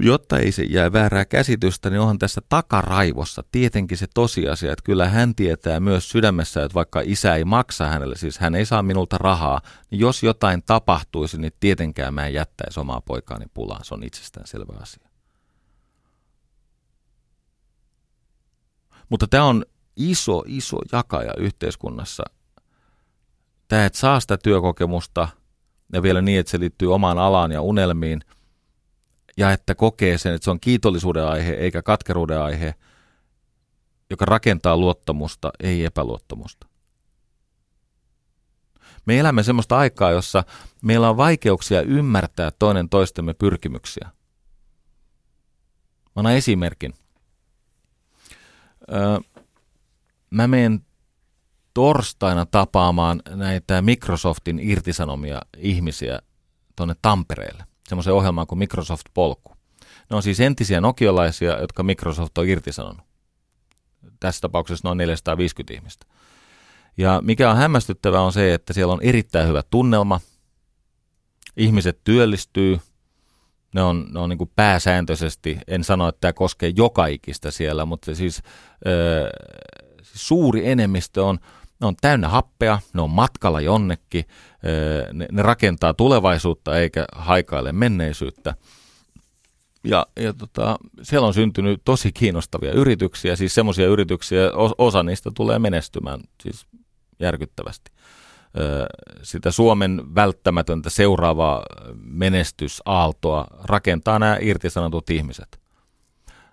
Jotta ei se jää väärää käsitystä, niin onhan tässä takaraivossa tietenkin se tosiasia, että kyllä hän tietää myös sydämessä, että vaikka isä ei maksa hänelle, siis hän ei saa minulta rahaa, niin jos jotain tapahtuisi, niin tietenkään mä en jättäisi omaa poikaani pulaan. Se on itsestään selvä asia. Mutta tämä on iso, iso jakaja yhteiskunnassa. Tämä, että saa sitä työkokemusta ja vielä niin, että se liittyy omaan alaan ja unelmiin, ja että kokee sen, että se on kiitollisuuden aihe eikä katkeruuden aihe, joka rakentaa luottamusta, ei epäluottamusta. Me elämme sellaista aikaa, jossa meillä on vaikeuksia ymmärtää toinen toistemme pyrkimyksiä. Mä annan esimerkin. Öö, mä menen torstaina tapaamaan näitä Microsoftin irtisanomia ihmisiä tuonne Tampereelle, semmoisen ohjelmaan kuin Microsoft Polku. Ne on siis entisiä nokiolaisia, jotka Microsoft on irtisanonut. Tässä tapauksessa noin 450 ihmistä. Ja mikä on hämmästyttävää on se, että siellä on erittäin hyvä tunnelma. Ihmiset työllistyy. Ne on, ne on niin kuin pääsääntöisesti, en sano, että tämä koskee joka ikistä siellä, mutta siis ö, suuri enemmistö on, ne on täynnä happea, ne on matkalla jonnekin, ne, ne rakentaa tulevaisuutta eikä haikaile menneisyyttä. Ja, ja tota, siellä on syntynyt tosi kiinnostavia yrityksiä, siis semmoisia yrityksiä, osa niistä tulee menestymään siis järkyttävästi. Sitä Suomen välttämätöntä seuraavaa menestysaaltoa rakentaa nämä irtisanotut ihmiset.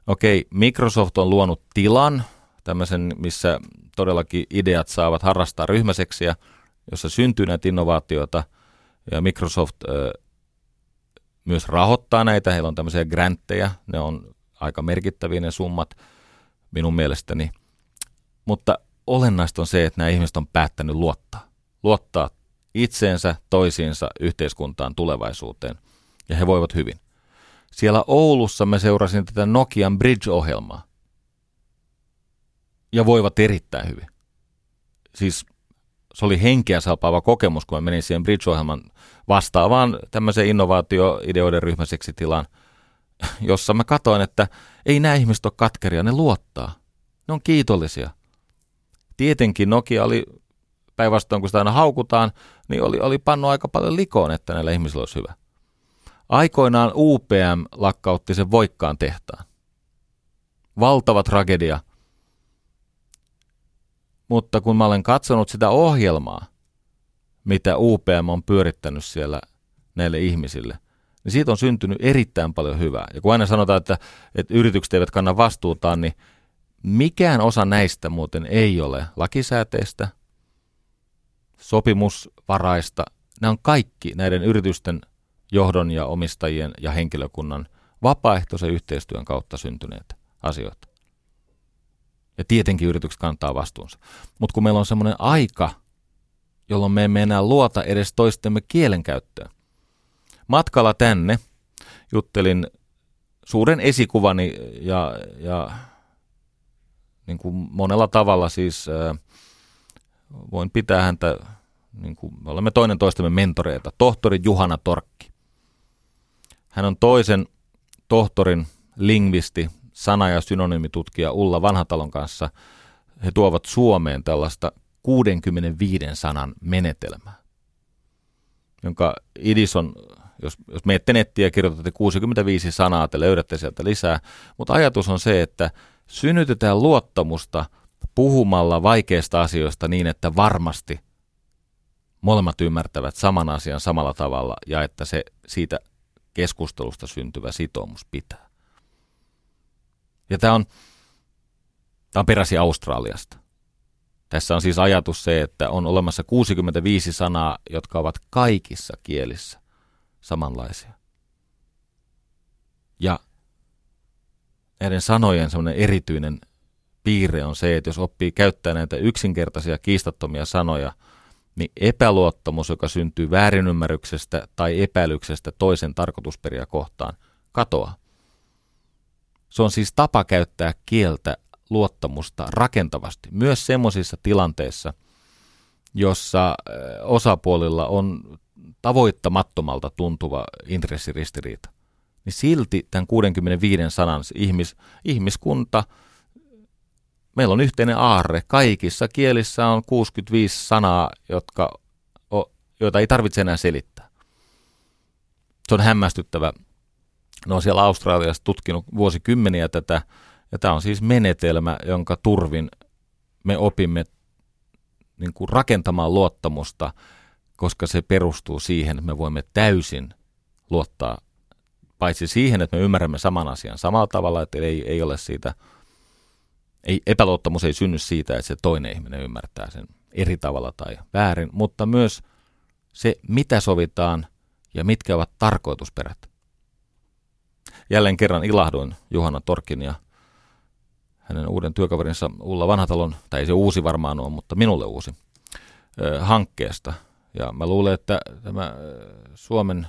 Okei, Microsoft on luonut tilan, tämmöisen, missä todellakin ideat saavat harrastaa ryhmäseksiä, jossa syntyy näitä innovaatioita, ja Microsoft ö, myös rahoittaa näitä, heillä on tämmöisiä grantteja, ne on aika merkittäviä ne summat minun mielestäni, mutta olennaista on se, että nämä ihmiset on päättänyt luottaa. Luottaa itseensä, toisiinsa, yhteiskuntaan, tulevaisuuteen, ja he voivat hyvin. Siellä Oulussa mä seurasin tätä Nokian Bridge-ohjelmaa, ja voivat erittäin hyvin. Siis se oli henkeä salpaava kokemus, kun mä menin siihen Bridge-ohjelman vastaavaan tämmöiseen innovaatioideoiden ryhmäiseksi tilaan, jossa mä katoin, että ei nämä ihmiset ole katkeria, ne luottaa. Ne on kiitollisia. Tietenkin Nokia oli päinvastoin, kun sitä aina haukutaan, niin oli, oli pannu aika paljon likoon, että näillä ihmisillä olisi hyvä. Aikoinaan UPM lakkautti sen voikkaan tehtaan. Valtava tragedia – mutta kun mä olen katsonut sitä ohjelmaa, mitä UPM on pyörittänyt siellä näille ihmisille, niin siitä on syntynyt erittäin paljon hyvää. Ja kun aina sanotaan, että, että yritykset eivät kanna vastuutaan, niin mikään osa näistä muuten ei ole lakisääteistä, sopimusvaraista. Nämä on kaikki näiden yritysten johdon ja omistajien ja henkilökunnan vapaaehtoisen yhteistyön kautta syntyneet asioita. Ja tietenkin yritykset kantaa vastuunsa. Mutta kun meillä on semmoinen aika, jolloin me emme enää luota edes toistemme kielenkäyttöön. Matkalla tänne juttelin suuren esikuvani ja, ja niin kuin monella tavalla siis äh, voin pitää häntä, niin kuin me olemme toinen toistemme mentoreita, tohtori Juhana Torkki. Hän on toisen tohtorin lingvisti sana- ja synonyymittutkija Ulla Vanhatalon kanssa. He tuovat Suomeen tällaista 65 sanan menetelmää, jonka idis on, jos, jos menette nettiä ja kirjoitatte 65 sanaa, te löydätte sieltä lisää, mutta ajatus on se, että synnytetään luottamusta puhumalla vaikeista asioista niin, että varmasti molemmat ymmärtävät saman asian samalla tavalla ja että se siitä keskustelusta syntyvä sitoumus pitää. Ja tämä on, tämä on peräsi Australiasta. Tässä on siis ajatus se, että on olemassa 65 sanaa, jotka ovat kaikissa kielissä samanlaisia. Ja näiden sanojen semmoinen erityinen piirre on se, että jos oppii käyttää näitä yksinkertaisia kiistattomia sanoja, niin epäluottamus, joka syntyy väärinymmärryksestä tai epäilyksestä toisen tarkoitusperiä kohtaan, katoaa. Se on siis tapa käyttää kieltä luottamusta rakentavasti, myös semmoisissa tilanteissa, jossa osapuolilla on tavoittamattomalta tuntuva intressiristiriita. Niin silti tämän 65 sanan ihmis, ihmiskunta, meillä on yhteinen aarre. Kaikissa kielissä on 65 sanaa, jotka, joita ei tarvitse enää selittää. Se on hämmästyttävä ne on siellä Australiassa tutkinut vuosikymmeniä tätä, ja tämä on siis menetelmä, jonka turvin me opimme niin kuin rakentamaan luottamusta koska se perustuu siihen, että me voimme täysin luottaa paitsi siihen, että me ymmärrämme saman asian samalla tavalla, että ei, ei ole siitä, ei, epäluottamus ei synny siitä, että se toinen ihminen ymmärtää sen eri tavalla tai väärin, mutta myös se, mitä sovitaan ja mitkä ovat tarkoitusperät. Jälleen kerran ilahduin Juhana Torkin ja hänen uuden työkaverinsa Ulla Vanhatalon, tai ei se uusi varmaan ole, mutta minulle uusi, hankkeesta. Ja mä luulen, että tämä Suomen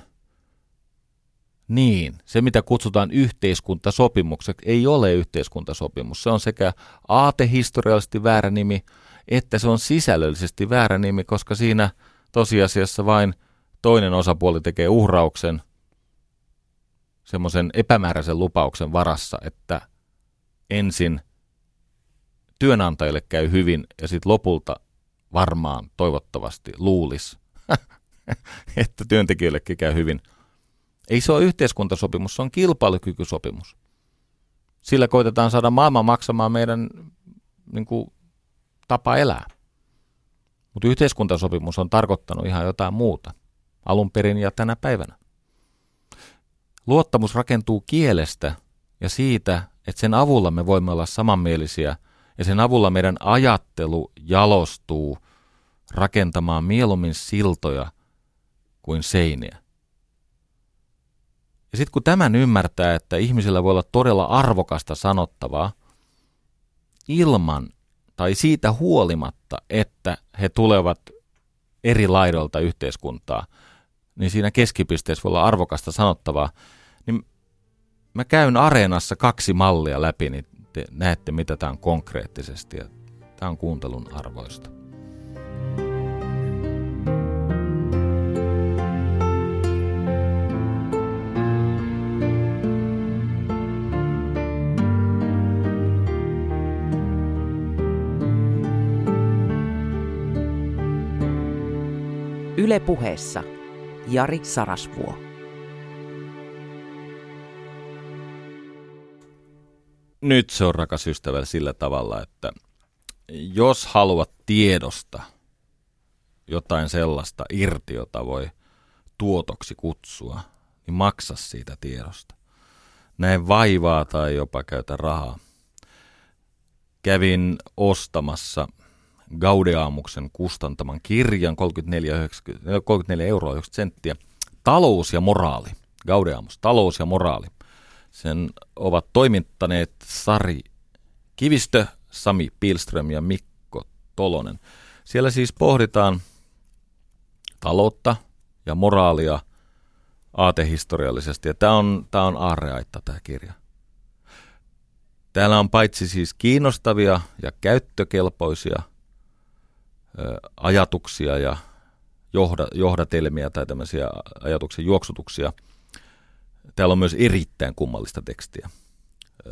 niin, se mitä kutsutaan yhteiskuntasopimukseksi ei ole yhteiskuntasopimus. Se on sekä aatehistoriallisesti väärä nimi, että se on sisällöllisesti väärä nimi, koska siinä tosiasiassa vain toinen osapuoli tekee uhrauksen semmoisen epämääräisen lupauksen varassa, että ensin työnantajille käy hyvin ja sitten lopulta varmaan toivottavasti luulis, että työntekijöillekin käy hyvin. Ei se ole yhteiskuntasopimus, se on kilpailukykysopimus. Sillä koitetaan saada maailma maksamaan meidän niin kuin, tapa elää. Mutta yhteiskuntasopimus on tarkoittanut ihan jotain muuta alun perin ja tänä päivänä. Luottamus rakentuu kielestä ja siitä, että sen avulla me voimme olla samanmielisiä ja sen avulla meidän ajattelu jalostuu rakentamaan mieluummin siltoja kuin seiniä. Ja sitten kun tämän ymmärtää, että ihmisillä voi olla todella arvokasta sanottavaa ilman tai siitä huolimatta, että he tulevat eri laidolta yhteiskuntaa, niin siinä keskipisteessä voi olla arvokasta sanottavaa, niin mä käyn areenassa kaksi mallia läpi, niin te näette, mitä tämä on konkreettisesti. Ja tämä on kuuntelun arvoista. Yle puheessa Jari Sarasvuo. Nyt se on rakas ystävä sillä tavalla, että jos haluat tiedosta jotain sellaista irti, jota voi tuotoksi kutsua, niin maksa siitä tiedosta. Näin vaivaa tai jopa käytä rahaa. Kävin ostamassa Gaudeamuksen kustantaman kirjan 34, 34 euroa 90 senttiä. Talous ja moraali. Gaudeamus, talous ja moraali. Sen ovat toimittaneet Sari Kivistö, Sami Pilström ja Mikko Tolonen. Siellä siis pohditaan taloutta ja moraalia aatehistoriallisesti. Ja tämä on, tämä on aarreaitta tämä kirja. Täällä on paitsi siis kiinnostavia ja käyttökelpoisia – ajatuksia ja johda, johdatelmia tai tämmöisiä ajatuksen juoksutuksia. Täällä on myös erittäin kummallista tekstiä.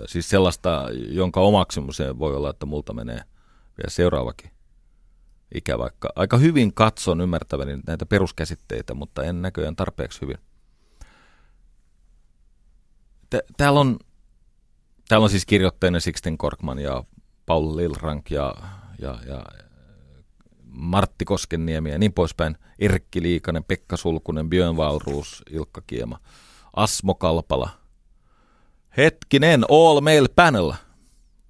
Siis sellaista, jonka omaksumiseen voi olla, että multa menee vielä seuraavakin ikä vaikka. Aika hyvin katson ymmärtäväni näitä peruskäsitteitä, mutta en näköjään tarpeeksi hyvin. Täällä on, täällä on siis kirjoittajana Sixten Korkman ja Paul Lilrank ja, ja, ja Martti Koskenniemi ja niin poispäin, Erkki Liikanen, Pekka Sulkunen, Björn Valruus, Ilkka Kiema, Asmo Kalpala. Hetkinen, All Mail Panel.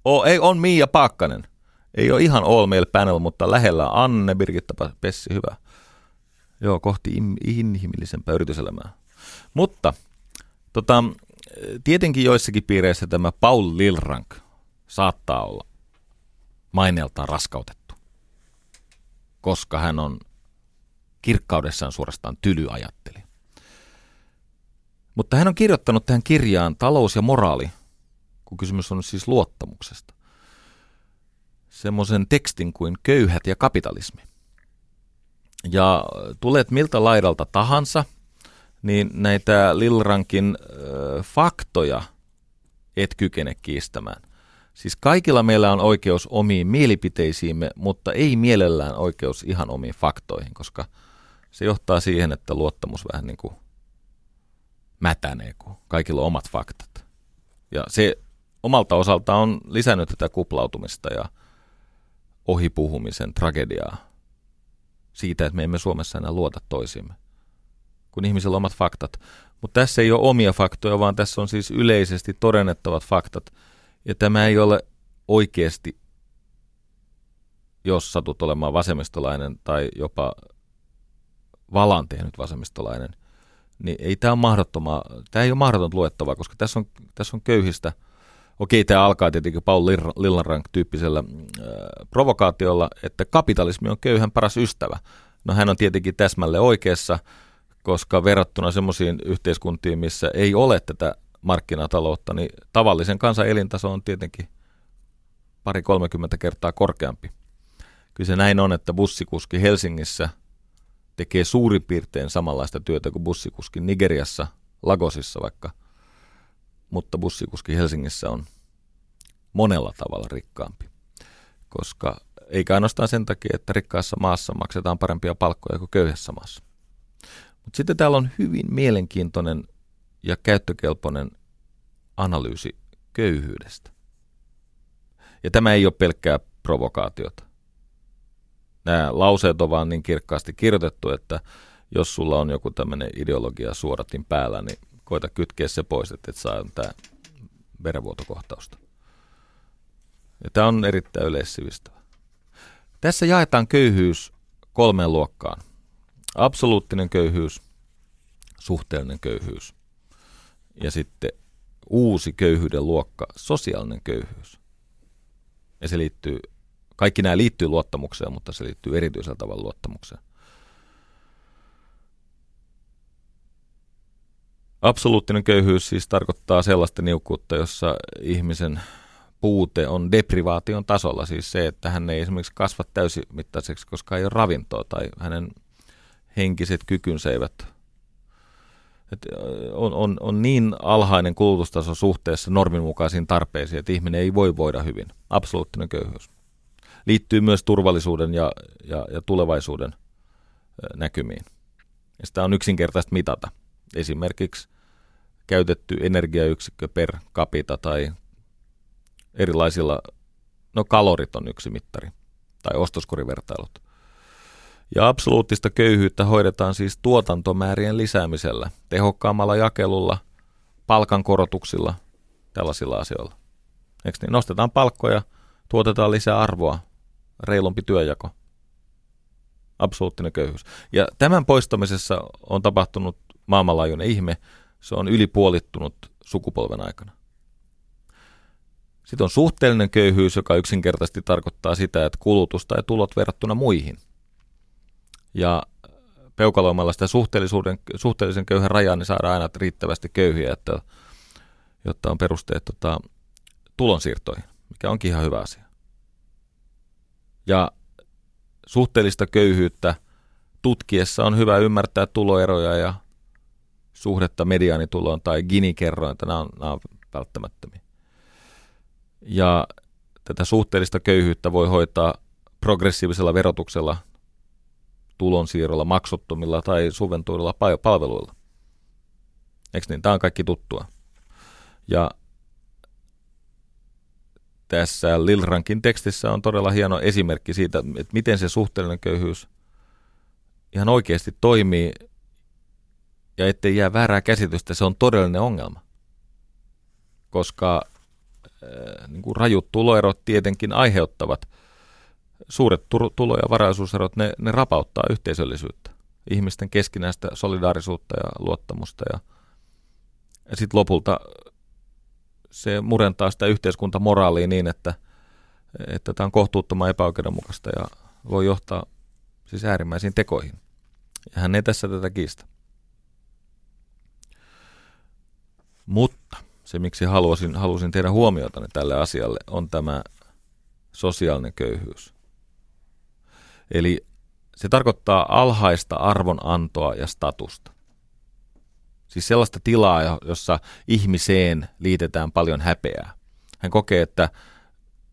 O, ei, on Miia Paakkanen. Ei ole ihan All Mail Panel, mutta lähellä Anne Birgitta Pessi, hyvä. Joo, kohti inhimillisempää yrityselämää. Mutta tota, tietenkin joissakin piireissä tämä Paul Lilrank saattaa olla maineeltaan raskautettu koska hän on kirkkaudessaan suorastaan tylyajatteli. Mutta hän on kirjoittanut tähän kirjaan talous ja moraali, kun kysymys on siis luottamuksesta. Semmoisen tekstin kuin köyhät ja kapitalismi. Ja tulet miltä laidalta tahansa, niin näitä Lilrankin äh, faktoja et kykene kiistämään. Siis kaikilla meillä on oikeus omiin mielipiteisiimme, mutta ei mielellään oikeus ihan omiin faktoihin, koska se johtaa siihen, että luottamus vähän niin kuin mätänee, kun kaikilla on omat faktat. Ja se omalta osalta on lisännyt tätä kuplautumista ja ohipuhumisen tragediaa. siitä, että me emme Suomessa enää luota toisimme, kun ihmisillä on omat faktat. Mutta tässä ei ole omia faktoja, vaan tässä on siis yleisesti todennettavat faktat. Ja tämä ei ole oikeasti, jos satut olemaan vasemmistolainen tai jopa valan tehnyt vasemmistolainen, niin ei tämä ole mahdottomaa, tämä ei ole mahdoton luettavaa, koska tässä on, tässä on köyhistä – Okei, tämä alkaa tietenkin Paul Lillanrank-tyyppisellä äh, provokaatiolla, että kapitalismi on köyhän paras ystävä. No hän on tietenkin täsmälle oikeassa, koska verrattuna semmoisiin yhteiskuntiin, missä ei ole tätä markkinataloutta, niin tavallisen kansan elintaso on tietenkin pari 30 kertaa korkeampi. Kyllä se näin on, että bussikuski Helsingissä tekee suurin piirtein samanlaista työtä kuin bussikuski Nigeriassa, Lagosissa vaikka – mutta bussikuski Helsingissä on monella tavalla rikkaampi, koska eikä ainoastaan sen takia, että rikkaassa maassa maksetaan parempia palkkoja kuin köyhässä maassa. Mutta sitten täällä on hyvin mielenkiintoinen ja käyttökelpoinen analyysi köyhyydestä. Ja tämä ei ole pelkkää provokaatiota. Nämä lauseet on vaan niin kirkkaasti kirjoitettu, että jos sulla on joku tämmöinen ideologia suoratin päällä, niin koita kytkeä se pois, että et saa tämä verenvuotokohtausta. Ja tämä on erittäin yleissivistävä. Tässä jaetaan köyhyys kolmeen luokkaan. Absoluuttinen köyhyys, suhteellinen köyhyys ja sitten uusi köyhyyden luokka, sosiaalinen köyhyys. Ja se liittyy, kaikki nämä liittyy luottamukseen, mutta se liittyy erityisellä tavalla luottamukseen. Absoluuttinen köyhyys siis tarkoittaa sellaista niukkuutta, jossa ihmisen puute on deprivaation tasolla, siis se, että hän ei esimerkiksi kasva täysimittaiseksi, koska ei ole ravintoa tai hänen henkiset kykynsä eivät että on, on, on niin alhainen kulutustaso suhteessa norminmukaisiin tarpeisiin, että ihminen ei voi voida hyvin. Absoluuttinen köyhyys. Liittyy myös turvallisuuden ja, ja, ja tulevaisuuden näkymiin. Ja sitä on yksinkertaista mitata. Esimerkiksi käytetty energiayksikkö per capita tai erilaisilla, no kalorit on yksi mittari, tai ostoskorivertailut. Ja absoluuttista köyhyyttä hoidetaan siis tuotantomäärien lisäämisellä, tehokkaammalla jakelulla, palkankorotuksilla, tällaisilla asioilla. Eikö niin? Nostetaan palkkoja, tuotetaan lisää arvoa, reilumpi työjako. Absoluuttinen köyhyys. Ja tämän poistamisessa on tapahtunut maailmanlaajuinen ihme, se on ylipuolittunut sukupolven aikana. Sitten on suhteellinen köyhyys, joka yksinkertaisesti tarkoittaa sitä, että kulutus tai tulot verrattuna muihin. Ja peukaloimalla sitä suhteellisuuden, suhteellisen köyhän rajaa, niin saadaan aina riittävästi köyhiä, että, jotta on perusteet tota, tulonsiirtoihin, mikä onkin ihan hyvä asia. Ja suhteellista köyhyyttä tutkiessa on hyvä ymmärtää tuloeroja ja suhdetta mediaanituloon tai Gini-kerrointa, nämä on, nämä on välttämättömiä. Ja tätä suhteellista köyhyyttä voi hoitaa progressiivisella verotuksella, tulonsiirrolla, maksuttomilla tai suventuilla palveluilla. Eikö niin? Tämä on kaikki tuttua. Ja tässä Lilrankin tekstissä on todella hieno esimerkki siitä, että miten se suhteellinen köyhyys ihan oikeasti toimii ja ettei jää väärää käsitystä, se on todellinen ongelma. Koska äh, niin kuin rajut tuloerot tietenkin aiheuttavat, suuret tulo- ja varaisuuserot, ne, ne rapauttaa yhteisöllisyyttä, ihmisten keskinäistä solidaarisuutta ja luottamusta. Ja, ja sitten lopulta se murentaa sitä yhteiskuntamoraalia niin, että, että tämä on kohtuuttoman epäoikeudenmukaista ja voi johtaa siis äärimmäisiin tekoihin. Ja hän ei tässä tätä kiistä. Mutta se, miksi halusin, halusin tehdä huomiota tälle asialle, on tämä sosiaalinen köyhyys. Eli se tarkoittaa alhaista arvonantoa ja statusta. Siis sellaista tilaa, jossa ihmiseen liitetään paljon häpeää. Hän kokee, että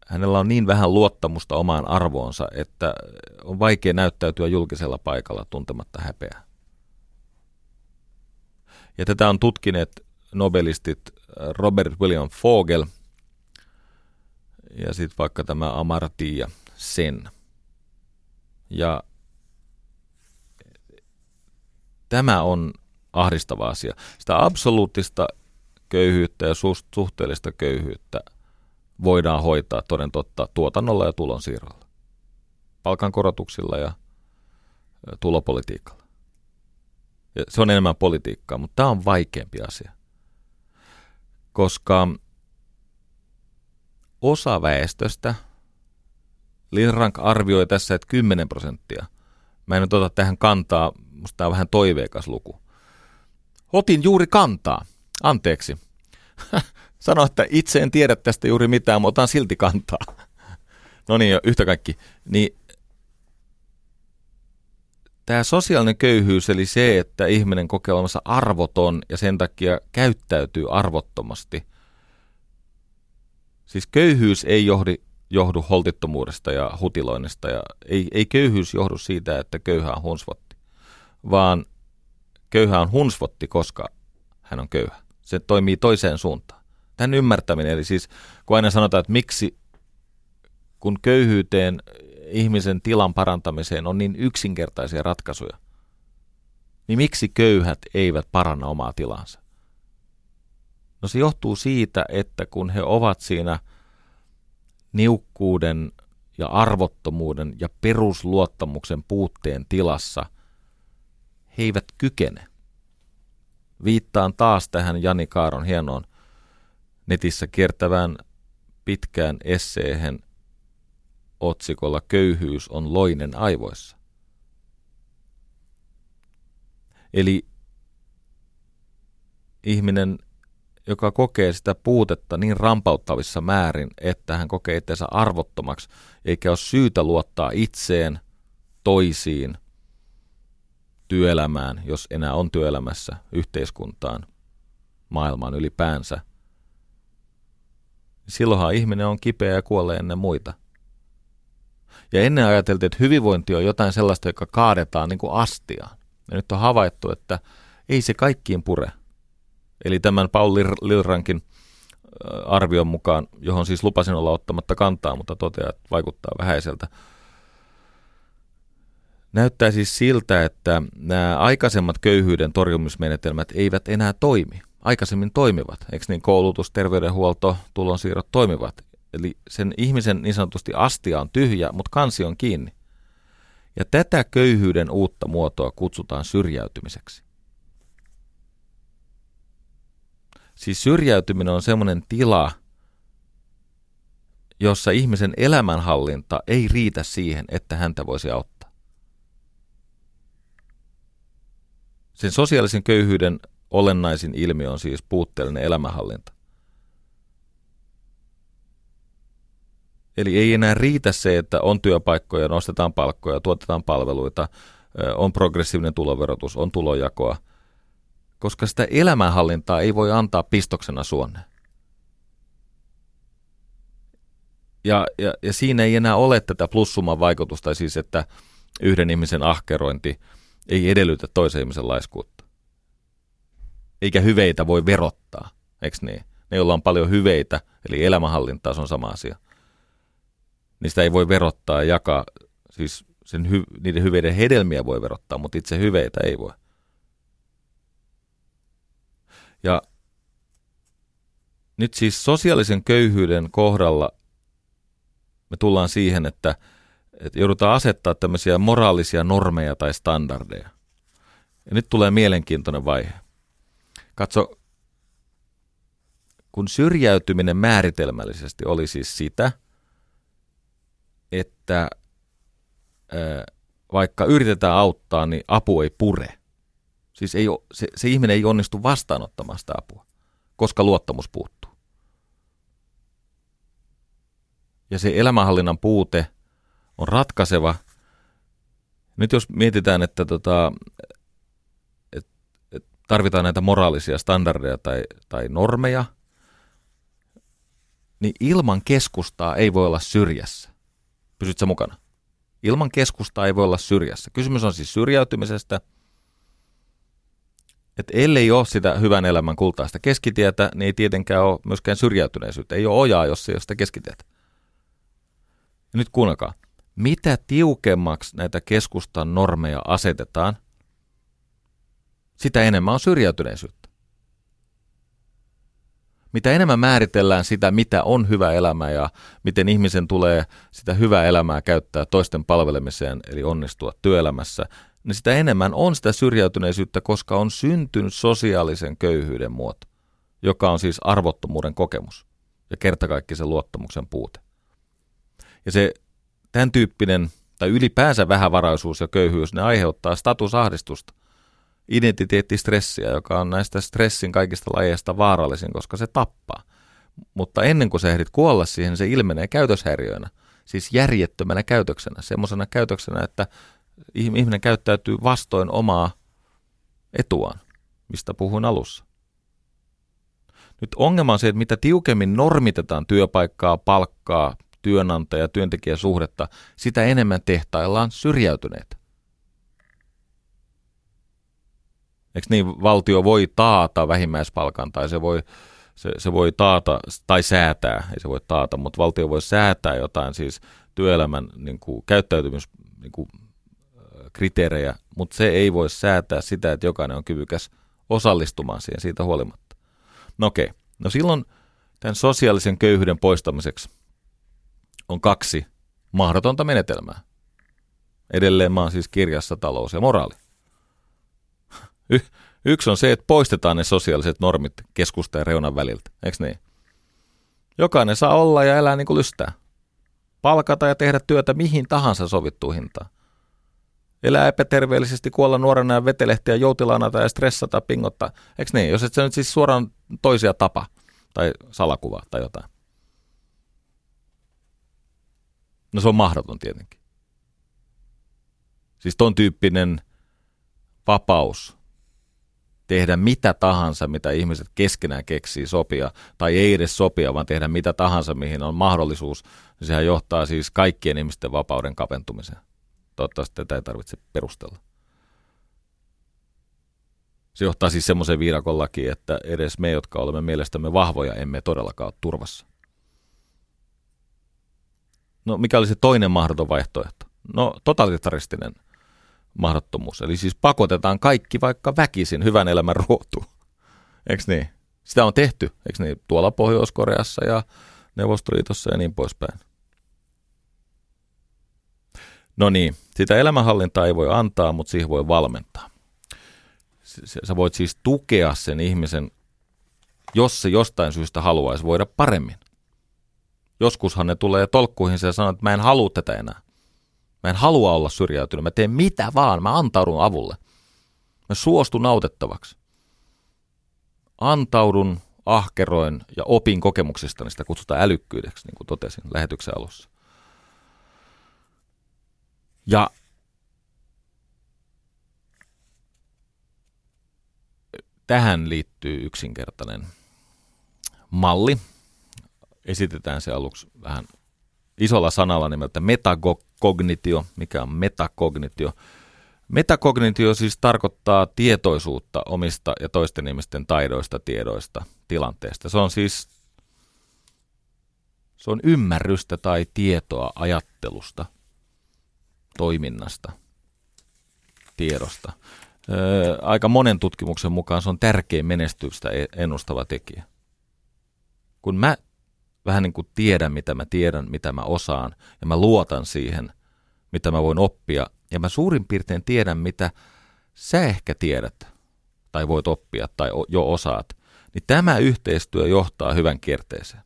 hänellä on niin vähän luottamusta omaan arvoonsa, että on vaikea näyttäytyä julkisella paikalla tuntematta häpeää. Ja tätä on tutkineet nobelistit äh, Robert William Fogel ja sitten vaikka tämä Amartya Sen. Ja tämä on ahdistava asia. Sitä absoluuttista köyhyyttä ja suhteellista köyhyyttä voidaan hoitaa toden totta tuotannolla ja tulonsiirrolla. Palkankorotuksilla ja tulopolitiikalla. Ja se on enemmän politiikkaa, mutta tämä on vaikeampi asia. Koska osa väestöstä, Lindrank arvioi tässä, että 10 prosenttia. Mä en ota tähän kantaa, musta tämä on vähän toiveikas luku. Otin juuri kantaa. Anteeksi. Sano, että itse en tiedä tästä juuri mitään, mutta otan silti kantaa. no niin, yhtä kaikki. Niin tämä sosiaalinen köyhyys, eli se, että ihminen kokee olemassa arvoton ja sen takia käyttäytyy arvottomasti. Siis köyhyys ei johdi, johdu holtittomuudesta ja hutiloinnista ja ei, ei köyhyys johdu siitä, että köyhä on hunsvotti, vaan köyhä on hunsvotti, koska hän on köyhä. Se toimii toiseen suuntaan. Tämän ymmärtäminen, eli siis kun aina sanotaan, että miksi kun köyhyyteen ihmisen tilan parantamiseen on niin yksinkertaisia ratkaisuja, niin miksi köyhät eivät paranna omaa tilansa? No se johtuu siitä, että kun he ovat siinä niukkuuden ja arvottomuuden ja perusluottamuksen puutteen tilassa, he eivät kykene. Viittaan taas tähän Jani Kaaron hienoon netissä kiertävään pitkään esseehen otsikolla Köyhyys on loinen aivoissa. Eli ihminen, joka kokee sitä puutetta niin rampauttavissa määrin, että hän kokee itsensä arvottomaksi, eikä ole syytä luottaa itseen, toisiin, työelämään, jos enää on työelämässä, yhteiskuntaan, maailmaan ylipäänsä. Silloinhan ihminen on kipeä ja kuolee ennen muita. Ja ennen ajateltiin, että hyvinvointi on jotain sellaista, joka kaadetaan niin kuin astiaan. Ja nyt on havaittu, että ei se kaikkiin pure. Eli tämän Paul Lilrankin arvion mukaan, johon siis lupasin olla ottamatta kantaa, mutta toteaa, että vaikuttaa vähäiseltä. Näyttää siis siltä, että nämä aikaisemmat köyhyyden torjumismenetelmät eivät enää toimi. Aikaisemmin toimivat, eikö niin koulutus, terveydenhuolto, tulonsiirrot toimivat. Eli sen ihmisen niin sanotusti astia on tyhjä, mutta kansi on kiinni. Ja tätä köyhyyden uutta muotoa kutsutaan syrjäytymiseksi. Siis syrjäytyminen on semmoinen tila, jossa ihmisen elämänhallinta ei riitä siihen, että häntä voisi auttaa. Sen sosiaalisen köyhyyden olennaisin ilmiö on siis puutteellinen elämänhallinta. Eli ei enää riitä se, että on työpaikkoja, nostetaan palkkoja, tuotetaan palveluita, on progressiivinen tuloverotus, on tulojakoa, koska sitä elämänhallintaa ei voi antaa pistoksena suonne. Ja, ja, ja siinä ei enää ole tätä plussumman vaikutusta, siis että yhden ihmisen ahkerointi ei edellytä toisen ihmisen laiskuutta. Eikä hyveitä voi verottaa, eikö niin? Ne, joilla on paljon hyveitä, eli elämänhallintaa, se on sama asia sitä ei voi verottaa ja jakaa, siis sen hy, niiden hyveiden hedelmiä voi verottaa, mutta itse hyveitä ei voi. Ja nyt siis sosiaalisen köyhyyden kohdalla me tullaan siihen, että, että joudutaan asettaa tämmöisiä moraalisia normeja tai standardeja. Ja nyt tulee mielenkiintoinen vaihe. Katso, kun syrjäytyminen määritelmällisesti oli siis sitä – että vaikka yritetään auttaa, niin apu ei pure. Siis ei, se, se ihminen ei onnistu vastaanottamaan sitä apua, koska luottamus puuttuu. Ja se elämänhallinnan puute on ratkaiseva. Nyt jos mietitään, että tota, et, et tarvitaan näitä moraalisia standardeja tai, tai normeja, niin ilman keskustaa ei voi olla syrjässä. Pysyt sä mukana? Ilman keskusta ei voi olla syrjässä. Kysymys on siis syrjäytymisestä. Että ellei ole sitä hyvän elämän kultaista keskitietä, niin ei tietenkään ole myöskään syrjäytyneisyyttä. Ei ole ojaa, jos ei ole sitä keskitietä. Ja nyt kuunnelkaa. Mitä tiukemmaksi näitä keskustan normeja asetetaan, sitä enemmän on syrjäytyneisyyttä. Mitä enemmän määritellään sitä, mitä on hyvä elämä ja miten ihmisen tulee sitä hyvää elämää käyttää toisten palvelemiseen, eli onnistua työelämässä, niin sitä enemmän on sitä syrjäytyneisyyttä, koska on syntynyt sosiaalisen köyhyyden muoto, joka on siis arvottomuuden kokemus ja kertakaikkisen luottamuksen puute. Ja se tämän tyyppinen tai ylipäänsä vähävaraisuus ja köyhyys, ne aiheuttaa statusahdistusta, identiteettistressiä, joka on näistä stressin kaikista lajeista vaarallisin, koska se tappaa. Mutta ennen kuin sä ehdit kuolla siihen, se ilmenee käytöshäiriöinä, siis järjettömänä käytöksenä, semmoisena käytöksenä, että ihminen käyttäytyy vastoin omaa etuaan, mistä puhuin alussa. Nyt ongelma on se, että mitä tiukemmin normitetaan työpaikkaa, palkkaa, työnantaja- ja sitä enemmän tehtaillaan syrjäytyneitä. Eikö niin, valtio voi taata vähimmäispalkan tai se voi, se, se voi taata tai säätää, ei se voi taata, mutta valtio voi säätää jotain siis työelämän niin kuin, käyttäytymis niin kuin, kriteerejä, mutta se ei voi säätää sitä, että jokainen on kyvykäs osallistumaan siihen siitä huolimatta. No okei, no silloin tämän sosiaalisen köyhyyden poistamiseksi on kaksi mahdotonta menetelmää. Edelleen mä oon siis kirjassa talous ja moraali. Y- yksi on se, että poistetaan ne sosiaaliset normit keskusta ja reunan väliltä, eikö niin? Jokainen saa olla ja elää niin kuin lystää. Palkata ja tehdä työtä mihin tahansa sovittuu hintaan. Elää epäterveellisesti, kuolla nuorena ja vetelehtiä joutilaana tai stressata, pingottaa. Eikö niin? Jos et sä nyt siis suoraan toisia tapa tai salakuva tai jotain. No se on mahdoton tietenkin. Siis ton tyyppinen vapaus tehdä mitä tahansa, mitä ihmiset keskenään keksii sopia, tai ei edes sopia, vaan tehdä mitä tahansa, mihin on mahdollisuus, niin sehän johtaa siis kaikkien ihmisten vapauden kapentumiseen. Toivottavasti tätä ei tarvitse perustella. Se johtaa siis semmoiseen viidakon lakiin, että edes me, jotka olemme mielestämme vahvoja, emme todellakaan ole turvassa. No mikä oli se toinen mahdoton vaihtoehto? No totalitaristinen mahdottomuus. Eli siis pakotetaan kaikki vaikka väkisin hyvän elämän ruotuun. Eikö niin? Sitä on tehty, eikö niin? Tuolla Pohjois-Koreassa ja Neuvostoliitossa ja niin poispäin. No niin, sitä elämänhallintaa ei voi antaa, mutta siihen voi valmentaa. Sä voit siis tukea sen ihmisen, jos se jostain syystä haluaisi voida paremmin. Joskushan ne tulee tolkkuihin ja sanoo, että mä en halua tätä enää. Mä en halua olla syrjäytynyt. Mä teen mitä vaan. Mä antaudun avulle. Mä suostun autettavaksi. Antaudun, ahkeroin ja opin kokemuksista, niin sitä kutsutaan älykkyydeksi, niin kuin totesin lähetyksen alussa. Ja tähän liittyy yksinkertainen malli, esitetään se aluksi vähän isolla sanalla nimeltä metakognitio. Mikä on metakognitio? Metakognitio siis tarkoittaa tietoisuutta omista ja toisten ihmisten taidoista, tiedoista, tilanteesta. Se on siis se on ymmärrystä tai tietoa ajattelusta, toiminnasta, tiedosta. Aika monen tutkimuksen mukaan se on tärkein menestystä e-, ennustava tekijä. Kun mä vähän niin kuin tiedän, mitä mä tiedän, mitä mä osaan, ja mä luotan siihen, mitä mä voin oppia, ja mä suurin piirtein tiedän, mitä sä ehkä tiedät, tai voit oppia, tai jo osaat, niin tämä yhteistyö johtaa hyvän kierteeseen.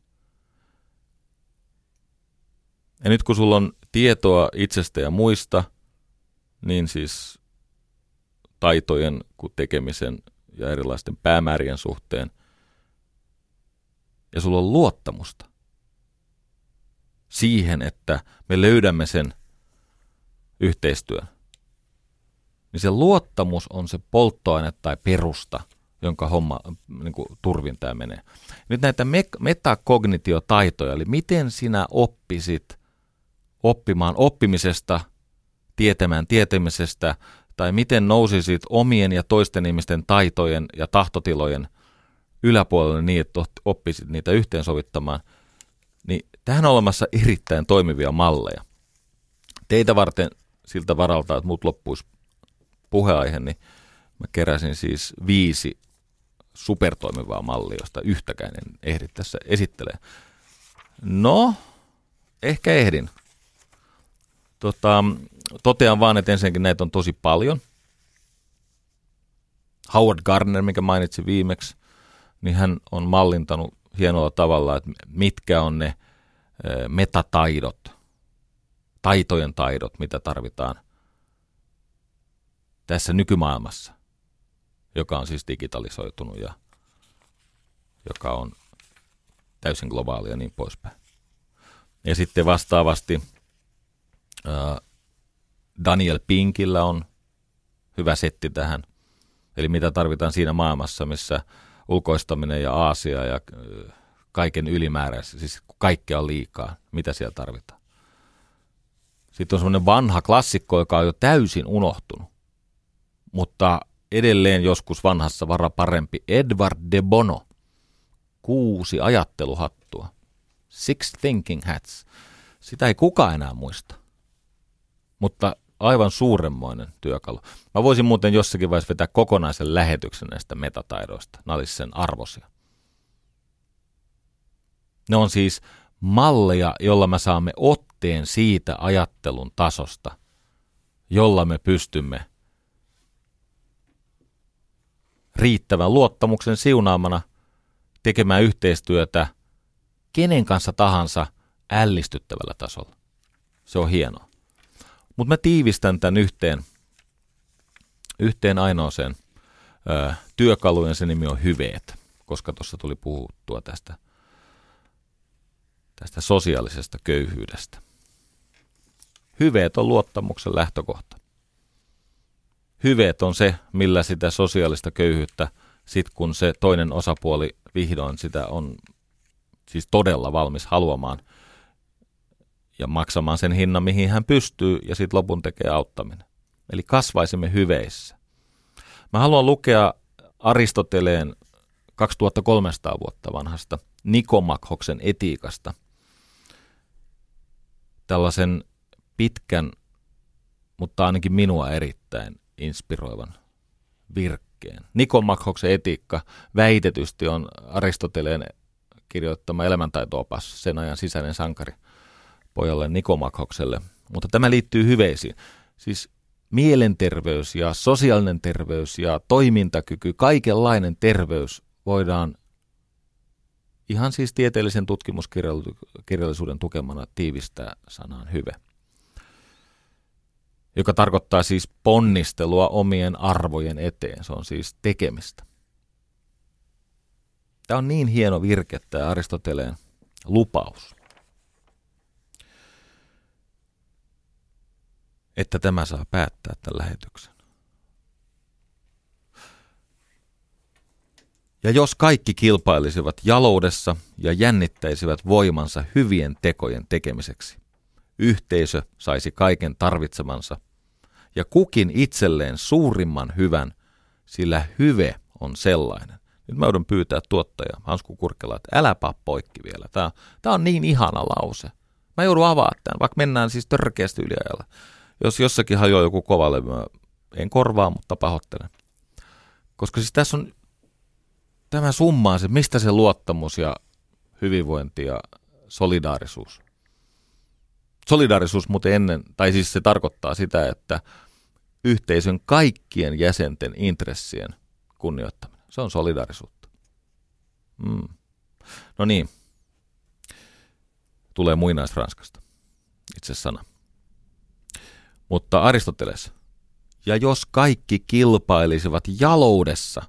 Ja nyt kun sulla on tietoa itsestä ja muista, niin siis taitojen kuin tekemisen ja erilaisten päämäärien suhteen, ja sulla on luottamusta siihen, että me löydämme sen yhteistyön, niin se luottamus on se polttoaine tai perusta, jonka homma niin kuin turvin tämä menee. Nyt näitä me- metakognitiotaitoja, eli miten sinä oppisit oppimaan oppimisesta, tietämään tietämisestä, tai miten nousisit omien ja toisten ihmisten taitojen ja tahtotilojen yläpuolelle niin, että oppisit niitä yhteensovittamaan, niin tähän on olemassa erittäin toimivia malleja. Teitä varten siltä varalta, että muut loppuisi puheaihe, niin Mä keräsin siis viisi supertoimivaa mallia, josta yhtäkään en ehdi tässä esittelee. No, ehkä ehdin. Tota, totean vaan, että ensinnäkin näitä on tosi paljon. Howard Gardner, mikä mainitsin viimeksi, niin hän on mallintanut hienolla tavalla, että mitkä on ne metataidot, taitojen taidot, mitä tarvitaan tässä nykymaailmassa, joka on siis digitalisoitunut ja joka on täysin globaalia ja niin poispäin. Ja sitten vastaavasti Daniel Pinkillä on hyvä setti tähän. Eli mitä tarvitaan siinä maailmassa, missä ulkoistaminen ja Aasia ja kaiken ylimääräistä, siis kaikkea on liikaa, mitä siellä tarvitaan. Sitten on semmoinen vanha klassikko, joka on jo täysin unohtunut, mutta edelleen joskus vanhassa vara parempi. Edward de Bono, kuusi ajatteluhattua. Six thinking hats. Sitä ei kukaan enää muista. Mutta aivan suuremmoinen työkalu. Mä voisin muuten jossakin vaiheessa vetää kokonaisen lähetyksen näistä metataidoista. Nämä olisi sen arvosia. Ne on siis malleja, jolla me saamme otteen siitä ajattelun tasosta, jolla me pystymme riittävän luottamuksen siunaamana tekemään yhteistyötä kenen kanssa tahansa ällistyttävällä tasolla. Se on hienoa. Mutta mä tiivistän tämän yhteen, yhteen ainoaseen ö, työkaluun ja sen nimi on hyveet, koska tuossa tuli puhuttua tästä, tästä sosiaalisesta köyhyydestä. Hyveet on luottamuksen lähtökohta. Hyveet on se, millä sitä sosiaalista köyhyyttä, sit kun se toinen osapuoli vihdoin sitä on siis todella valmis haluamaan – ja maksamaan sen hinnan, mihin hän pystyy, ja sitten lopun tekee auttaminen. Eli kasvaisimme hyveissä. Mä haluan lukea Aristoteleen 2300 vuotta vanhasta Nikomakhoksen etiikasta tällaisen pitkän, mutta ainakin minua erittäin inspiroivan virkkeen. Nikomakhoksen etiikka väitetysti on Aristoteleen kirjoittama elämäntaito-opas, sen ajan sisäinen sankari – pojalle Nikomakhokselle. Mutta tämä liittyy hyveisiin. Siis mielenterveys ja sosiaalinen terveys ja toimintakyky, kaikenlainen terveys voidaan ihan siis tieteellisen tutkimuskirjallisuuden tukemana tiivistää sanaan hyve. Joka tarkoittaa siis ponnistelua omien arvojen eteen. Se on siis tekemistä. Tämä on niin hieno virke, tämä Aristoteleen lupaus. Että tämä saa päättää tämän lähetyksen. Ja jos kaikki kilpailisivat jaloudessa ja jännittäisivät voimansa hyvien tekojen tekemiseksi, yhteisö saisi kaiken tarvitsemansa ja kukin itselleen suurimman hyvän, sillä hyve on sellainen. Nyt mä joudun pyytää tuottaja Hansku Kurkela, että älä poikki vielä. Tämä, tämä on niin ihana lause. Mä joudun avaa tämän, vaikka mennään siis törkeästi yliajalla. Jos jossakin hajoaa joku kova levy, en korvaa, mutta pahoittelen. Koska siis tässä on tämä summaa se, mistä se luottamus ja hyvinvointi ja solidaarisuus. Solidaarisuus muuten ennen, tai siis se tarkoittaa sitä, että yhteisön kaikkien jäsenten intressien kunnioittaminen. Se on solidaarisuutta. Mm. No niin. Tulee muinaisranskasta. Itse sana. Mutta Aristoteles, ja jos kaikki kilpailisivat jaloudessa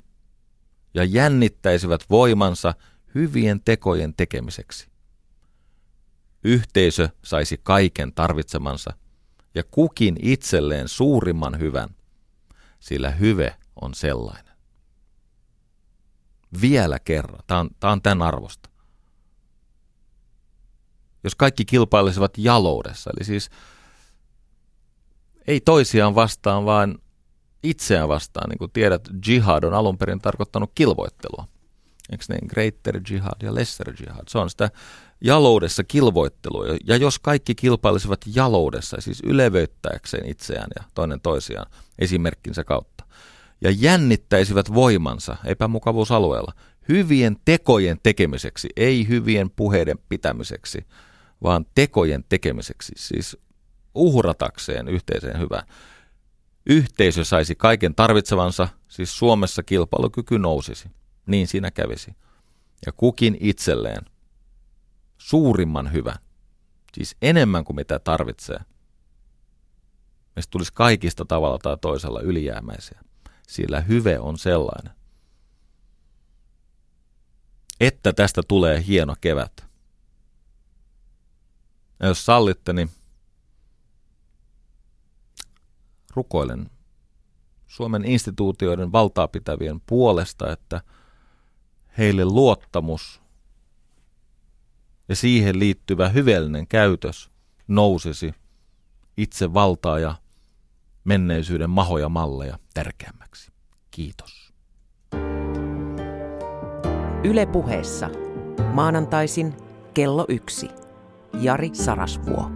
ja jännittäisivät voimansa hyvien tekojen tekemiseksi, yhteisö saisi kaiken tarvitsemansa ja kukin itselleen suurimman hyvän, sillä hyve on sellainen. Vielä kerran, tämä on, tämä on tämän arvosta. Jos kaikki kilpailisivat jaloudessa, eli siis ei toisiaan vastaan, vaan itseään vastaan. Niin kuin tiedät, jihad on alun perin tarkoittanut kilvoittelua. Eikö niin? Greater jihad ja lesser jihad. Se on sitä jaloudessa kilvoittelua. Ja jos kaikki kilpailisivat jaloudessa, siis ylevöittääkseen itseään ja toinen toisiaan esimerkkinsä kautta, ja jännittäisivät voimansa epämukavuusalueella hyvien tekojen tekemiseksi, ei hyvien puheiden pitämiseksi, vaan tekojen tekemiseksi, siis uhratakseen yhteiseen hyvään. Yhteisö saisi kaiken tarvitsevansa, siis Suomessa kilpailukyky nousisi. Niin siinä kävisi. Ja kukin itselleen suurimman hyvän, siis enemmän kuin mitä tarvitsee. Meistä tulisi kaikista tavalla tai toisella ylijäämäisiä, sillä hyve on sellainen, että tästä tulee hieno kevät. Ja jos sallitte, niin rukoilen Suomen instituutioiden valtaa pitävien puolesta, että heille luottamus ja siihen liittyvä hyvällinen käytös nousisi itse valtaa ja menneisyyden mahoja malleja tärkeämmäksi. Kiitos. Yle puheessa maanantaisin kello yksi. Jari Sarasvuo.